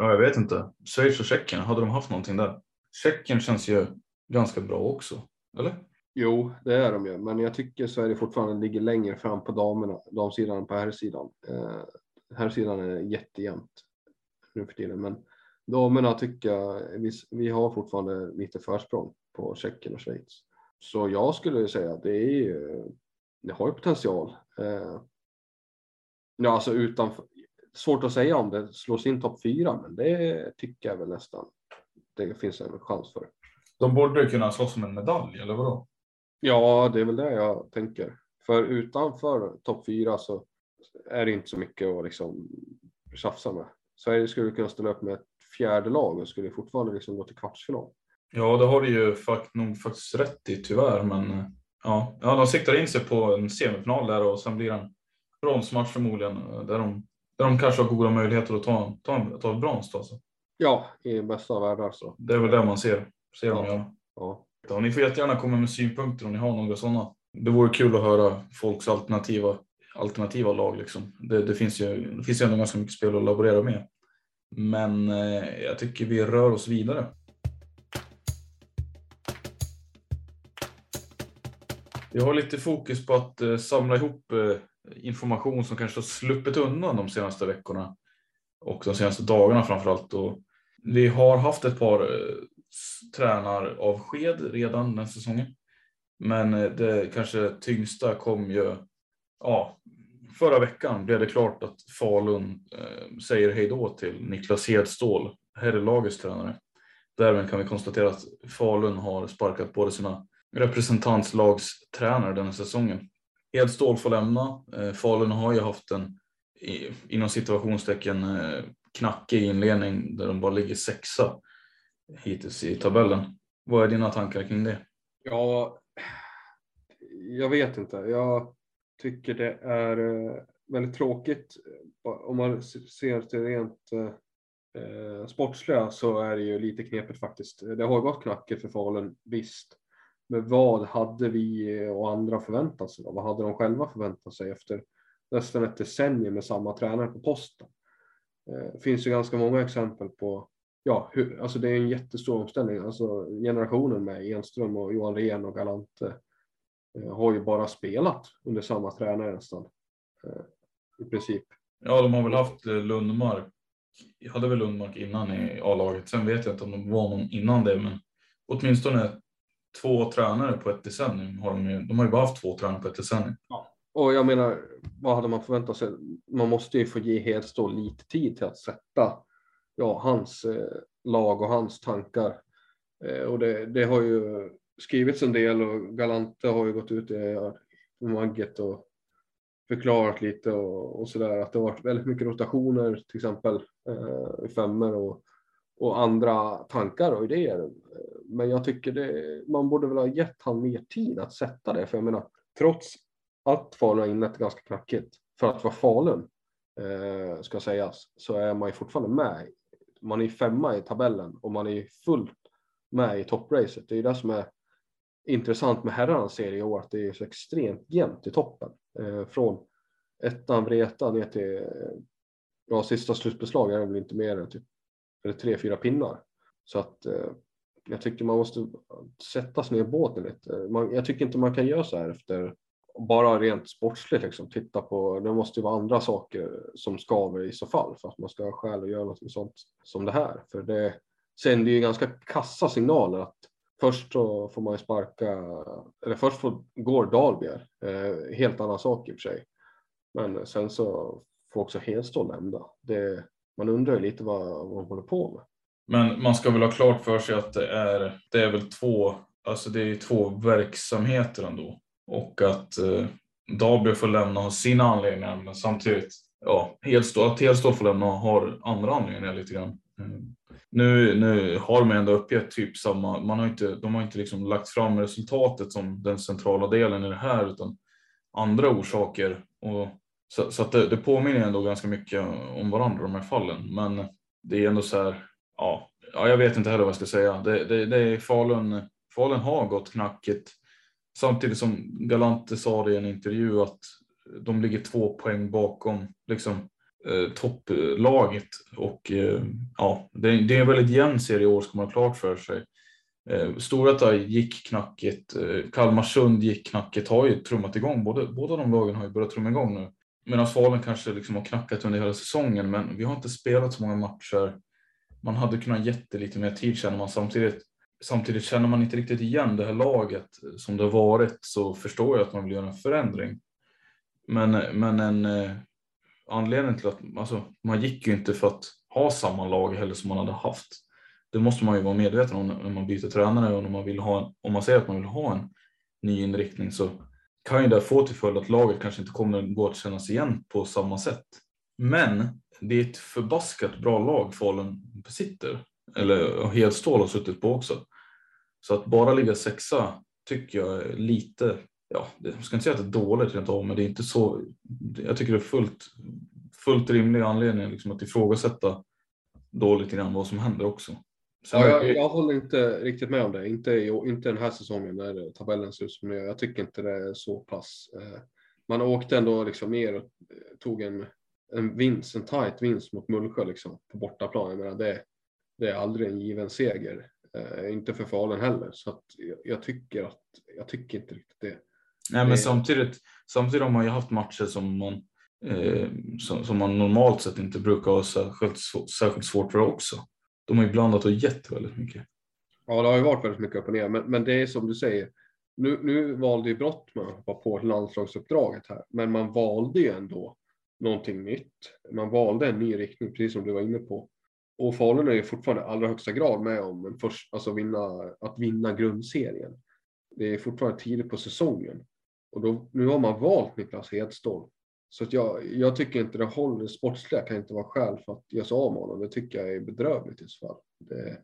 Ja, jag vet inte. Schweiz och Tjeckien, hade de haft någonting där? Tjeckien känns ju ganska bra också, eller? Jo, det är de ju, men jag tycker Sverige fortfarande ligger längre fram på damerna, damsidan än på herrsidan. Eh, herrsidan är jättejämnt nu för tiden, men damerna tycker jag, vi, vi har fortfarande lite försprång på Tjeckien och Schweiz. Så jag skulle säga att det är ju, det har ju potential. Eh, ja, alltså utanför, svårt att säga om det slår sin topp fyra, men det tycker jag väl nästan det finns en chans för. De borde kunna slåss om en medalj, eller vadå? Ja, det är väl det jag tänker. För utanför topp fyra så är det inte så mycket att liksom tjafsa med. Sverige skulle kunna ställa upp med ett fjärde lag och skulle fortfarande liksom gå till kvartsfinal. Ja, det har du ju fakt nog faktiskt rätt i tyvärr, men Ja, ja, de siktar in sig på en semifinal där och sen blir det en bronsmatch förmodligen där de, där de kanske har goda möjligheter att ta, ta, en, ta brons. Då, så. Ja, i bästa av världar så. Det är väl det man ser, ser dem Ja. göra. Ja. Ja, ni får jättegärna komma med synpunkter om ni har några sådana. Det vore kul att höra folks alternativa, alternativa lag. Liksom. Det, det, finns ju, det finns ju ändå ganska mycket spel att laborera med. Men eh, jag tycker vi rör oss vidare. Jag har lite fokus på att eh, samla ihop eh, information som kanske har sluppit undan de senaste veckorna och de senaste dagarna framförallt. Och vi har haft ett par eh, tränaravsked redan den säsongen. Men det kanske tyngsta kom ju, ja, förra veckan blev det klart att Falun eh, säger hej då till Niklas Hedstål, herrlagets tränare. Därmed kan vi konstatera att Falun har sparkat både sina representantslagstränare den här säsongen. Edstål får lämna. Eh, Falun har ju haft en, inom situationstecken, eh, knackig inledning där de bara ligger sexa hittills i tabellen. Vad är dina tankar kring det? Ja, jag vet inte. Jag tycker det är eh, väldigt tråkigt. Om man ser till rent eh, sportsliga så är det ju lite knepigt faktiskt. Det har gått knackigt för Falun, visst. Men vad hade vi och andra förväntat sig? Då? Vad hade de själva förväntat sig efter nästan ett decennium med samma tränare på posten? Eh, det finns ju ganska många exempel på ja, hur, alltså det är en jättestor omställning. Alltså generationen med Enström och Johan Rehn och Galante eh, har ju bara spelat under samma tränare nästan. Eh, I princip. Ja, de har väl haft eh, Lundmark. Jag hade väl Lundmark innan i A-laget. Sen vet jag inte om de var någon innan det, men åtminstone två tränare på ett decennium har de ju. De har ju bara haft två tränare på ett decennium. Och jag menar, vad hade man förväntat sig? Man måste ju få ge Hedstål lite tid till att sätta ja, hans eh, lag och hans tankar. Eh, och det, det har ju skrivits en del och Galante har ju gått ut i Magget och förklarat lite och, och sådär att det har varit väldigt mycket rotationer till exempel eh, i femmer och, och andra tankar och idéer. Men jag tycker det, man borde väl ha gett han mer tid att sätta det. För jag menar, trots att Falun har inlett ganska knackigt för att vara Falun eh, ska sägas så är man ju fortfarande med. Man är ju femma i tabellen och man är ju fullt med i toppracet. Det är ju det som är intressant med herrarnas serie i år, att det är så extremt jämnt i toppen. Eh, från ettan Vreta ner till eh, ja, sista slutbeslag är det väl inte mer än typ eller tre, fyra pinnar. Så att eh, jag tycker man måste sätta sig ner i båten lite. Man, jag tycker inte man kan göra så här efter bara rent sportsligt liksom. Titta på, det måste ju vara andra saker som skaver i så fall för att man ska ha skäl att göra något sånt som det här. För det sänder ju ganska kassa signaler att först så får man ju sparka, eller först får, går Dahlberg, eh, helt annan sak i och för sig. Men sen så får också Hedstål lämna. Det, man undrar ju lite vad, vad de håller på med. Men man ska väl ha klart för sig att det är, det är väl två, alltså det är två verksamheter ändå. Och att eh, Dahlberg får lämna har sina anledningar, men samtidigt, ja, Hedstål, att Hedstål får lämna har andra anledningar lite grann. Mm. Nu, nu har de ändå uppgett typ samma, man har inte, de har inte liksom lagt fram resultatet som den centrala delen i det här, utan andra orsaker. Och, så så att det, det påminner ändå ganska mycket om varandra de här fallen. Men det är ändå så här, ja, ja jag vet inte heller vad jag ska säga. Det, det, det är Falun, Falun har gått knackigt. Samtidigt som Galante sa det i en intervju att de ligger två poäng bakom liksom, eh, topplaget. Och eh, ja, det, det är en väldigt jämn serie i år ska man ha klart för sig. Eh, Storvreta gick knackigt, eh, Kalmarsund gick knackigt, har ju trummat igång. Både, båda de lagen har ju börjat trumma igång nu. Medan Falun kanske liksom har knackat under hela säsongen, men vi har inte spelat så många matcher. Man hade kunnat gett det lite mer tid känner man samtidigt. Samtidigt känner man inte riktigt igen det här laget som det har varit så förstår jag att man vill göra en förändring. Men, men en eh, anledning till att alltså, man gick ju inte för att ha samma lag heller som man hade haft. Det måste man ju vara medveten om när man byter tränare och när man vill ha en, om man säger att man vill ha en ny inriktning så kan ju det få till följd att laget kanske inte kommer gå att kännas igen på samma sätt. Men det är ett förbaskat bra lag Falun besitter. Eller Hedstål har suttit på också. Så att bara ligga sexa tycker jag är lite, ja, jag ska inte säga att det är dåligt rent av, men det är inte så, jag tycker det är fullt, fullt rimlig anledning liksom att ifrågasätta då lite grann vad som händer också. Ja, jag, jag, håller inte riktigt med om det. Inte, inte den här säsongen när tabellen ser ut som nu. Jag tycker inte det är så pass. Eh, man åkte ändå liksom ner och tog en, en vinst, en tight vinst mot Mullsjö liksom på bortaplan. Jag menar, det, det är aldrig en given seger. Eh, inte för Falun heller. Så att jag, jag, tycker att jag tycker inte riktigt det. Nej, men samtidigt, samtidigt har man ju haft matcher som man, eh, som, som, man normalt sett inte brukar ha särskilt, särskilt svårt för också. De har ju blandat och gett väldigt mycket. Ja, det har ju varit väldigt mycket upp och ner, men, men det är som du säger. Nu, nu valde ju Brottman att hoppa på landslagsuppdraget här, men man valde ju ändå någonting nytt. Man valde en ny riktning, precis som du var inne på. Och Falun är ju fortfarande i allra högsta grad med om en först, alltså vinna, att vinna grundserien. Det är fortfarande tidigt på säsongen och då, nu har man valt Niklas Hedstål. Så att jag, jag tycker inte det håller. Sportsliga kan inte vara skäl för att göra sig av med honom. Det tycker jag är bedrövligt i så fall. Det,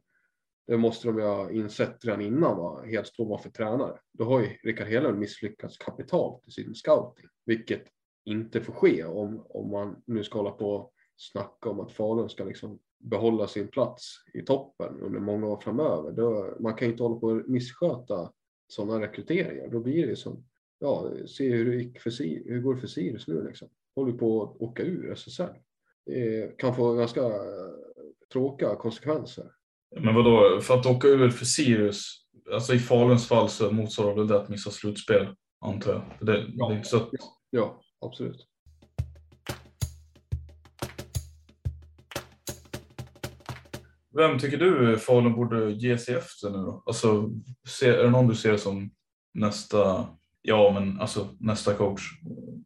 det måste de ju ha insett redan innan vad Hedstål var för tränare. Då har ju Rickard Hedlund misslyckats kapitalt i sin scouting, vilket inte får ske om, om man nu ska hålla på och snacka om att Falun ska liksom behålla sin plats i toppen under många år framöver. Då, man kan ju inte hålla på och missköta sådana rekryteringar. Då blir det ju som, ja, se hur det gick för Sirius, hur går det för Sirius nu liksom? Håller på att åka ur SSL. Det kan få ganska tråkiga konsekvenser. Men vadå, för att åka ur för Sirius, alltså i Faluns fall så motsvarar det att missa slutspel, antar jag. Det, ja, det är inte så att... ja, absolut. Vem tycker du Falun borde ge sig efter nu då? Alltså, är det någon du ser som nästa, ja men alltså nästa coach?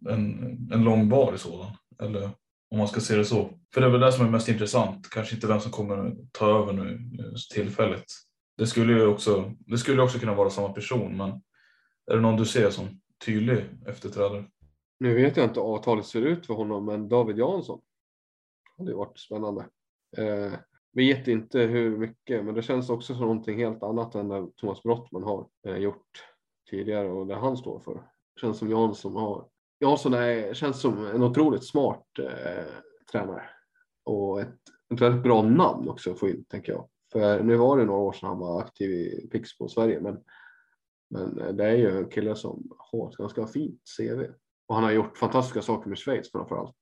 En, en långvarig sådan? Eller om man ska se det så. För det är väl det som är mest intressant. Kanske inte vem som kommer ta över nu eh, tillfälligt. Det skulle ju också, det skulle också kunna vara samma person, men är det någon du ser som tydlig efterträdare? Nu vet jag inte hur avtalet ser ut för honom, men David Jansson hade varit spännande. Eh, vet inte hur mycket, men det känns också som någonting helt annat än det Thomas Brottman har eh, gjort tidigare och det han står för. Känns som Jansson har. Jansson är, känns som en otroligt smart eh, tränare och ett, ett väldigt bra namn också att få in, tänker jag. För nu var det några år sedan han var aktiv i Pixbo Sverige, men, men eh, det är ju en kille som har ett ganska fint CV och han har gjort fantastiska saker med Schweiz framför allt.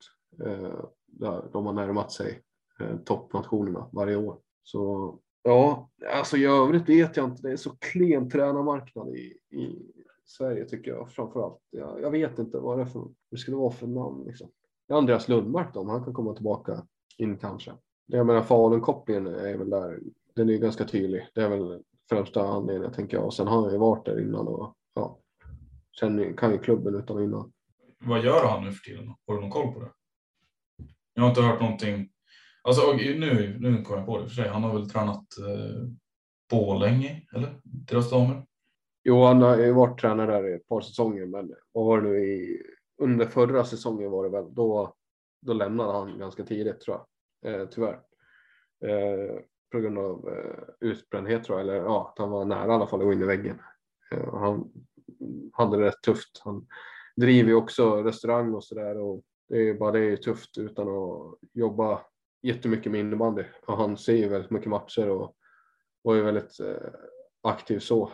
Eh, där de har närmat sig eh, toppnationerna varje år. Så ja, alltså i övrigt vet jag inte. Det är så klen tränarmarknad i, i Sverige tycker jag framför allt. Jag, jag vet inte vad det, för, det skulle vara för namn. Liksom. Andreas Lundmark då, om han kan komma tillbaka in kanske. Jag menar Falun-kopplingen är väl där. Den är ganska tydlig. Det är väl främsta anledningen tänker jag. Och sen har han ju varit där innan och ja, sen kan ju klubben utan och innan. Vad gör han nu för tiden? Har du någon koll på det? Jag har inte hört någonting Alltså nu, nu kommer jag på det för sig. Han har väl tränat eh, Borlänge, eller? Deras damer? Jo, han har ju varit tränare där i ett par säsonger, men vad var det nu i under förra säsongen var det väl då. Då lämnade han ganska tidigt tror jag, eh, tyvärr. Eh, på grund av eh, utbrändhet tror jag, eller ja, att han var nära i alla fall att gå in i väggen. Eh, han hade det rätt tufft. Han driver ju också restaurang och så där och det är bara det är tufft utan att jobba jättemycket med innebandy och han ser ju väldigt mycket matcher och, och är väldigt eh, aktiv så.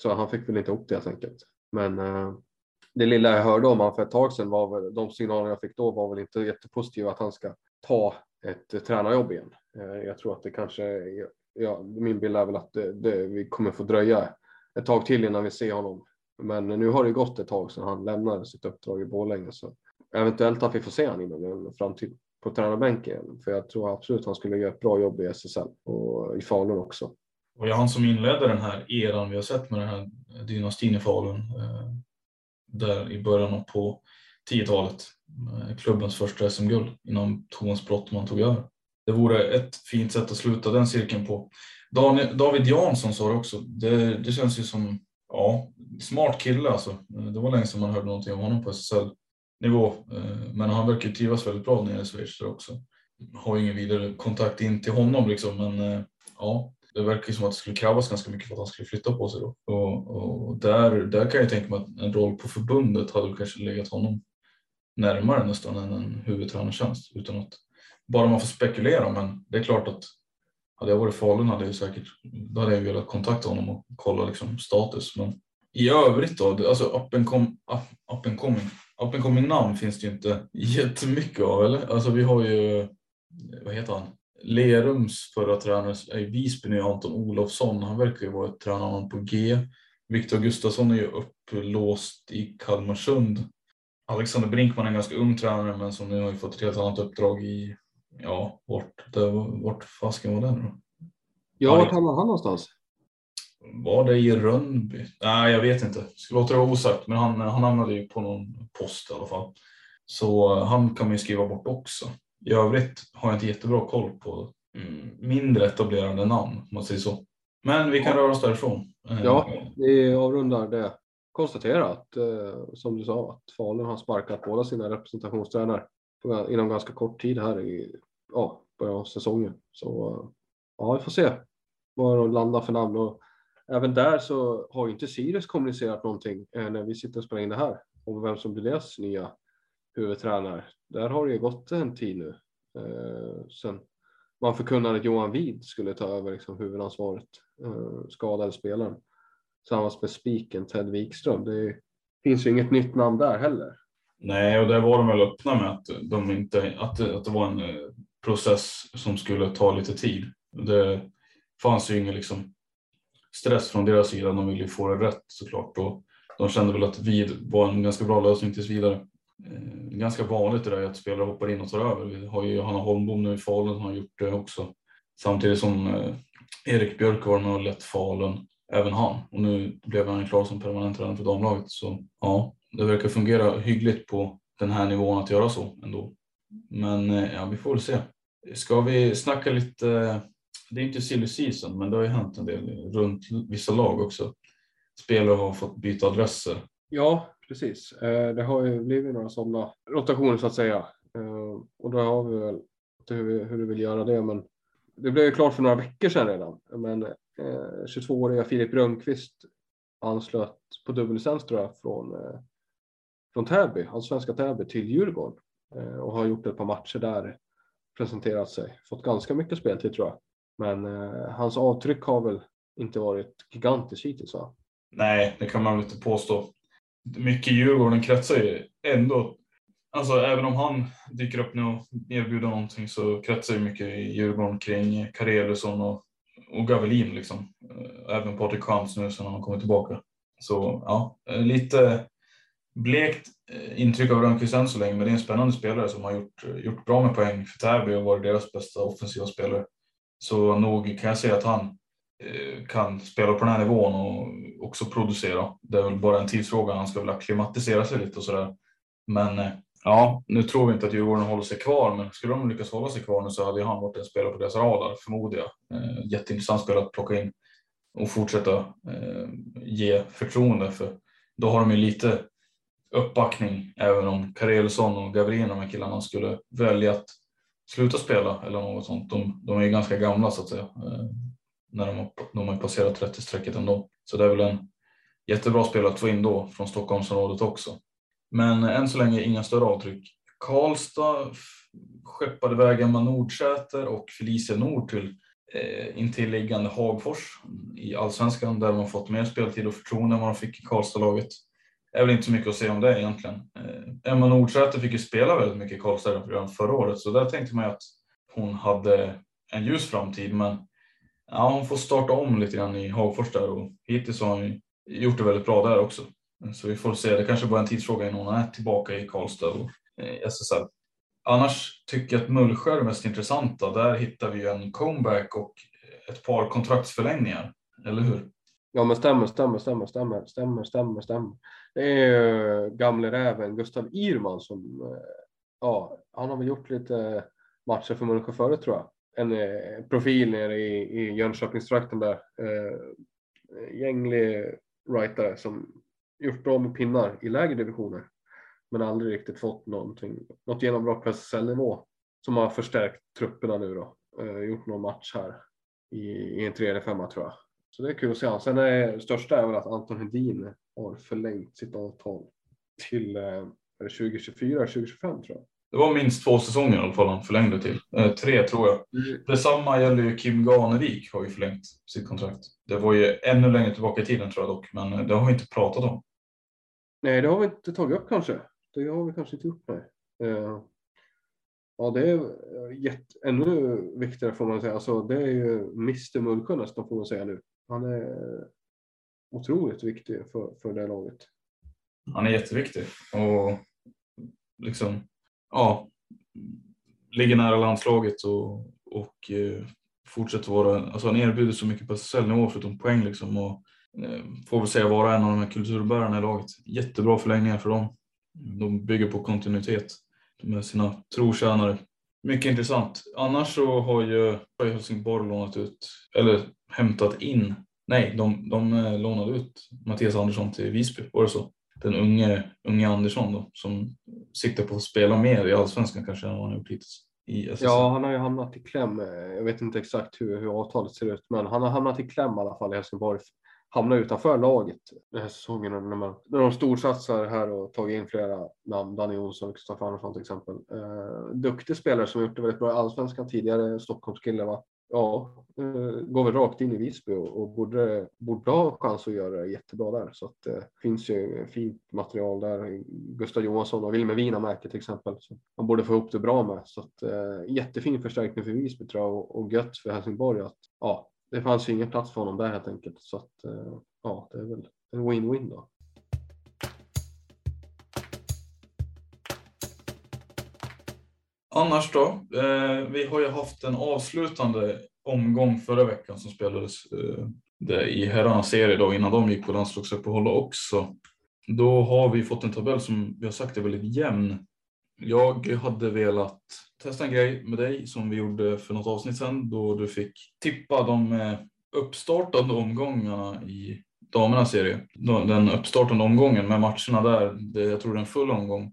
Så han fick väl inte ihop det helt enkelt. Men eh, det lilla jag hörde om han för ett tag sedan var väl, de signaler jag fick då var väl inte jättepositiva att han ska ta ett eh, tränarjobb igen. Eh, jag tror att det kanske, ja, min bild är väl att det, det, vi kommer få dröja ett tag till innan vi ser honom. Men nu har det gått ett tag sedan han lämnade sitt uppdrag i Borlänge så eventuellt att vi får se honom inom en framtid på tränarbänken. För jag tror absolut att han skulle göra ett bra jobb i SSL och i Falun också. Och jag han som inledde den här eran vi har sett med den här dynastin i Falun. Eh, där i början på 10-talet. Eh, klubbens första SM-guld innan Thomas Brottman tog över. Det vore ett fint sätt att sluta den cirkeln på. David Jansson sa det också. Det, det känns ju som ja, smart kille alltså. Det var länge sedan man hörde någonting om honom på SSL nivå. Eh, men han verkar trivas väldigt bra nere i Schweiz också. Har ingen vidare kontakt in till honom liksom, men eh, ja, det verkar ju som att det skulle krävas ganska mycket för att han skulle flytta på sig då. Och, och där, där kan jag tänka mig att en roll på förbundet hade väl kanske legat honom närmare nästan än en huvudtränartjänst utan att bara man får spekulera. Men det är klart att hade jag varit i Falun hade jag säkert, då hade jag velat kontakta honom och kolla liksom status. Men i övrigt då, alltså up and, com, up, up and coming, up and coming namn finns det ju inte jättemycket av eller? Alltså vi har ju, vad heter han? Lerums förra tränare i Visby nu, Anton Olofsson. Han verkar ju vara ett tränarnamn på G. Viktor Gustafsson är ju upplåst i Kalmarsund. Alexander Brinkman är en ganska ung tränare men som nu har ju fått ett helt annat uppdrag i, ja, vart, det, vart fasken var den då? Ja, vart hamnade han någonstans? Var det i Rönnby? Nej, jag vet inte. Skulle låta det vara osagt, men han, han hamnade ju på någon post i alla fall. Så han kan man ju skriva bort också. I övrigt har jag inte jättebra koll på mm, mindre etablerade namn, om man säger så. Men vi kan röra oss därifrån. Ja, vi avrundar det. Konstatera att, eh, som du sa, att Falun har sparkat båda sina representationstränare inom ganska kort tid här i ja, början av säsongen. Så eh, ja, vi får se vad de landar för namn. Och även där så har ju inte Sirius kommunicerat någonting eh, när vi sitter och spelar in det här om vem som blir deras nya huvudtränare. Där har det ju gått en tid nu eh, sen man förkunnade att Johan Wid skulle ta över liksom, huvudansvaret, eh, skadade spelaren. Tillsammans med spiken Ted Wikström. Det finns ju inget nytt namn där heller. Nej, och där var de väl öppna med att, de inte, att, att det var en eh, process som skulle ta lite tid. Det fanns ju ingen liksom, stress från deras sida. De vill ju få det rätt såklart. Och de kände väl att Vid var en ganska bra lösning tills vidare. Eh, ganska vanligt det där att spelare hoppar in och tar över. Vi har ju Johanna Holmbom nu i Falun som har gjort det också. Samtidigt som eh, Erik Björk var med och lett Falun, även han. Och nu blev han klar som permanent tränare för damlaget. Så ja, det verkar fungera hyggligt på den här nivån att göra så ändå. Men eh, ja, vi får väl se. Ska vi snacka lite, det är inte silly season, men det har ju hänt en del runt vissa lag också. Spelare har fått byta adresser. Ja, precis. Eh, det har ju blivit några sådana rotationer så att säga. Eh, och då har vi väl hur, hur du vill göra det. Men det blev ju klart för några veckor sedan redan. Men eh, 22-åriga Filip Rönnqvist anslöt på dubbellicens tror jag från, från Täby, allsvenska Täby till Djurgården och har gjort ett par matcher där presenterat sig. Fått ganska mycket speltid tror jag. Men eh, hans avtryck har väl inte varit gigantiskt hittills va? Nej, det kan man väl inte påstå. Mycket Djurgården kretsar ju ändå. Alltså även om han dyker upp nu och erbjuder någonting så kretsar ju mycket i Djurgården kring Karelusson och, och Gavelin liksom. Eh, även Patrik Schantz nu sen han kommer tillbaka. Så ja, eh, lite blekt eh, intryck av Rönnqvist än så länge, men det är en spännande spelare som har gjort, gjort bra med poäng för Täby och varit deras bästa offensiva spelare. Så nog kan jag säga att han eh, kan spela på den här nivån och också producera. Det är väl bara en tidsfråga. Han ska väl acklimatisera sig lite och sådär. Men eh, ja, nu tror vi inte att Djurgården håller sig kvar, men skulle de lyckas hålla sig kvar nu så hade han varit en spelare på deras radar, förmodar jag. Eh, jätteintressant spelare att plocka in och fortsätta ge förtroende för. Då har de ju lite uppbackning även om Karelsson och Gavrien, de här killarna, skulle välja att sluta spela eller något sånt. De, de är ju ganska gamla så att säga. Eh, när de, har, de har passerat 30-strecket ändå. Så det är väl en jättebra spelare att få in då från Stockholmsområdet också. Men än så länge inga större avtryck. Karlstad skeppade iväg Emma Nordsäter och Felicia Nord till eh, intilliggande Hagfors i allsvenskan där de har fått mer speltid och förtroende än vad de fick i Karlstadlaget är väl inte så mycket att säga om det egentligen. Eh, Emma Nordsäter fick ju spela väldigt mycket i Karlstad redan förra året så där tänkte man ju att hon hade en ljus framtid men ja, hon får starta om lite grann i Hagfors där och hittills har hon gjort det väldigt bra där också. Så vi får se, det kanske bara är en tidsfråga innan hon är tillbaka i Karlstad och eh, SSL. Annars tycker jag att Mullsjö är det mest intressanta. Där hittar vi en comeback och ett par kontraktsförlängningar, eller hur? Ja men stämmer, stämmer, stämmer, stämmer, stämmer, stämmer, stämmer. Det är gamle räven Gustav Irman som, eh, ja, han har väl gjort lite matcher för Mullsjö förut tror jag. En eh, profil nere i, i Jönköpingstrakten där. Eh, gänglig rightare som gjort bra med pinnar i lägre divisioner. Men aldrig riktigt fått någonting, något genombrott på SSL-nivå. Som har förstärkt trupperna nu då. Eh, gjort någon match här i, i en tredje femma tror jag. Så det är kul att se. Sen är det största är väl att Anton Hedin har förlängt sitt avtal till eh, 2024, 2025 tror jag. Det var minst två säsonger i alla fall han förlängde till. Eh, tre tror jag. Mm. Detsamma gäller ju Kim Ganevik har ju förlängt sitt kontrakt. Det var ju ännu längre tillbaka i tiden tror jag dock, men eh, det har vi inte pratat om. Nej, det har vi inte tagit upp kanske. Det har vi kanske inte gjort. Nej. Eh, ja, det är jätte, ännu viktigare får man säga. Alltså, det är ju Mr Mullsjö nästan får man säga nu. Han är otroligt viktig för, för det laget. Han är jätteviktig och liksom, ja, ligger nära landslaget och, och eh, fortsätter vara, alltså han erbjuder så mycket på SSL-nivå förutom poäng liksom och eh, får väl säga vara en av de här kulturbärarna i laget. Jättebra förlängningar för dem. De bygger på kontinuitet med sina trotjänare. Mycket intressant. Annars så har ju Helsingborg lånat ut, eller hämtat in, nej, de, de eh, lånade ut Mattias Andersson till Visby, var det så? Den unge, unge Andersson då, som siktar på att spela mer i Allsvenskan kanske än vad han har gjort hittills. Ja, han har ju hamnat i kläm. Eh, jag vet inte exakt hur, hur avtalet ser ut, men han har hamnat i kläm i alla fall i Helsingborg. Hamnar utanför laget den här säsongen när, man, när de storsatsar här och tagit in flera namn. Danny Jonsson Kristoffer Andersson till exempel. Eh, duktig spelare som gjort det väldigt bra i allsvenskan tidigare. Stockholmskille va. Ja, eh, går väl rakt in i Visby och, och borde, borde ha chans att göra det jättebra där. Så att det finns ju fint material där. Gustav Johansson och Wilmer Wienamäki till exempel. Så man borde få ihop det bra med. Så att, eh, jättefin förstärkning för Visby tror jag och, och gött för Helsingborg att ja, det fanns ju ingen plats för honom där helt enkelt. Så att ja, det är väl en win-win då. Annars då? Eh, vi har ju haft en avslutande omgång förra veckan som spelades eh, det i herrarnas serie då innan de gick på landslagsuppehåll också. Då har vi fått en tabell som vi har sagt är väldigt jämn. Jag hade velat testa en grej med dig som vi gjorde för något avsnitt sedan då du fick tippa de eh, uppstartande omgångarna i damernas serie. Den uppstartande omgången med matcherna där, det, jag tror det är en full omgång.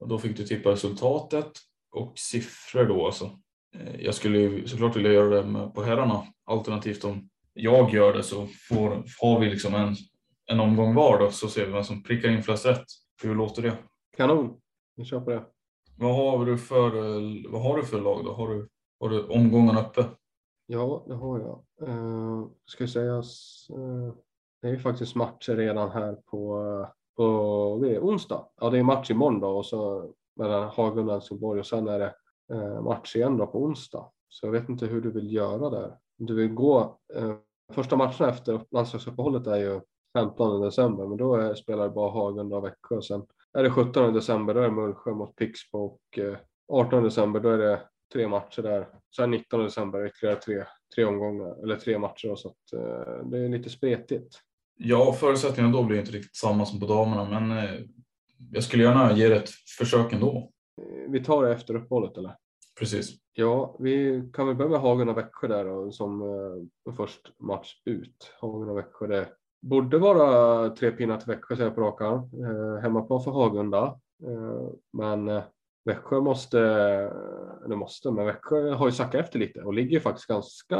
Och då fick du tippa resultatet och siffror då alltså. Eh, Jag skulle såklart vilja göra det med, på herrarna. Alternativt om jag gör det så får, har vi liksom en, en omgång var då så ser vi vem som prickar in flest rätt. Hur låter det? Kanon, vi kör på det. Vad har du för, eh, vad har du för lag då? Har du, har du omgången uppe? Ja, det har jag. Uh, ska sägas, uh, det är ju faktiskt matcher redan här på, på det är onsdag. Ja, det är match imorgon då och så mellan Hagunda och Helsingborg och sen är det eh, match igen då på onsdag. Så jag vet inte hur du vill göra där. Du vill gå, eh, första matchen efter landslagsuppehållet är ju 15 december, men då är, spelar bara Hagunda och Växjö. Sen är det 17 december, då är det Mullsjö mot Pixbo och eh, 18 december, då är det tre matcher där. Sen 19 december ytterligare tre, tre omgångar, eller tre matcher. Då, så att, eh, det är lite spretigt. Ja, förutsättningarna då blir inte riktigt samma som på damerna, men eh, jag skulle gärna ge det ett försök ändå. Eh, Vi tar det efter uppehållet eller? Precis. Ja, vi kan väl börja med Hagen och Växjö där då, som eh, först match ut. Hagen och Växjö, det borde vara tre pinnar till Växjö säger jag på rak arm. Eh, hemmaplan för Hagunda. Eh, men eh, Växjö måste, eller måste, men Växjö har ju sackat efter lite och ligger faktiskt ganska,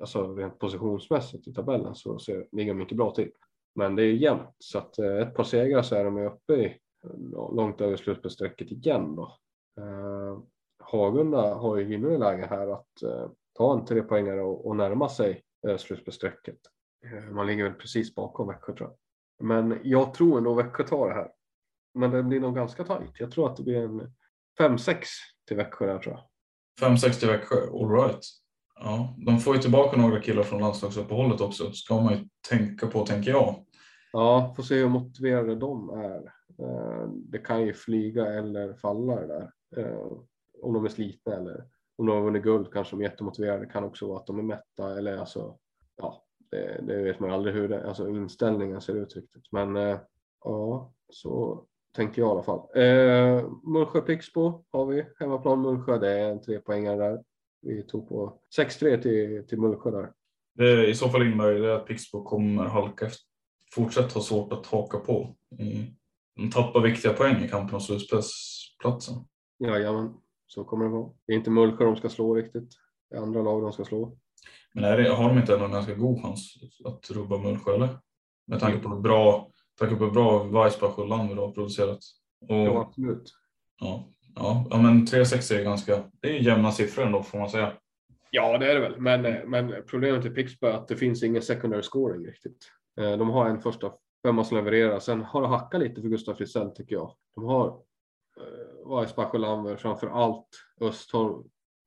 alltså rent positionsmässigt i tabellen så, så ligger de mycket bra till. Men det är jämnt så att eh, ett par segrar så är de ju uppe i eh, långt över slutspelsstrecket igen då. Eh, Hagunda har ju gynnade läge här att ta en trepoängare och, och närma sig slutspelsstrecket. Man ligger väl precis bakom Växjö tror jag. Men jag tror ändå Växjö tar det här. Men det blir nog ganska tajt. Jag tror att det blir en 5-6 till Växjö där tror jag. 5-6 till Växjö, alright. Ja, de får ju tillbaka några killar från landslagsuppehållet också. Ska man ju tänka på, tänker jag. Ja, får se hur motiverade de är. Eh, det kan ju flyga eller falla det där. Eh, om de är slitna eller om de har vunnit guld kanske de är jättemotiverade. Det kan också vara att de är mätta eller alltså, ja, det, det vet man ju aldrig hur det, alltså inställningen ser ut riktigt. Men eh, ja, så tänker jag i alla fall. Eh, Mullsjö Pixbo har vi, hemmaplan Mullsjö, det är en trepoängare där. Vi tog på 6-3 till, till Mullsjö där. Det, I så fall innebär det att Pixbo kommer halka efter. Fortsatt ha svårt att haka på. De tappar viktiga poäng i kampen om slutspelsplatsen. Jajamän, så kommer det vara. Det är inte Mullsjö de ska slå riktigt. Det är andra lag de ska slå. Men är det, har de inte ändå en ganska god chans att rubba Mullsjö eller? Med tanke på hur bra, tanke på hur bra Weissbach och Lander har producerat. Och, Ja, absolut. ja, ja, ja, men 3-6 är ganska, det är ju jämna siffror ändå får man säga. Ja, det är det väl. Men, men problemet i Pixbo är att det finns ingen secondary scoring riktigt. Eh, de har en första femma som levererar. Sen har det hackat lite för Gustav Frisell tycker jag. De har eh, vad Weissbach och Lammer, framför allt Östholm,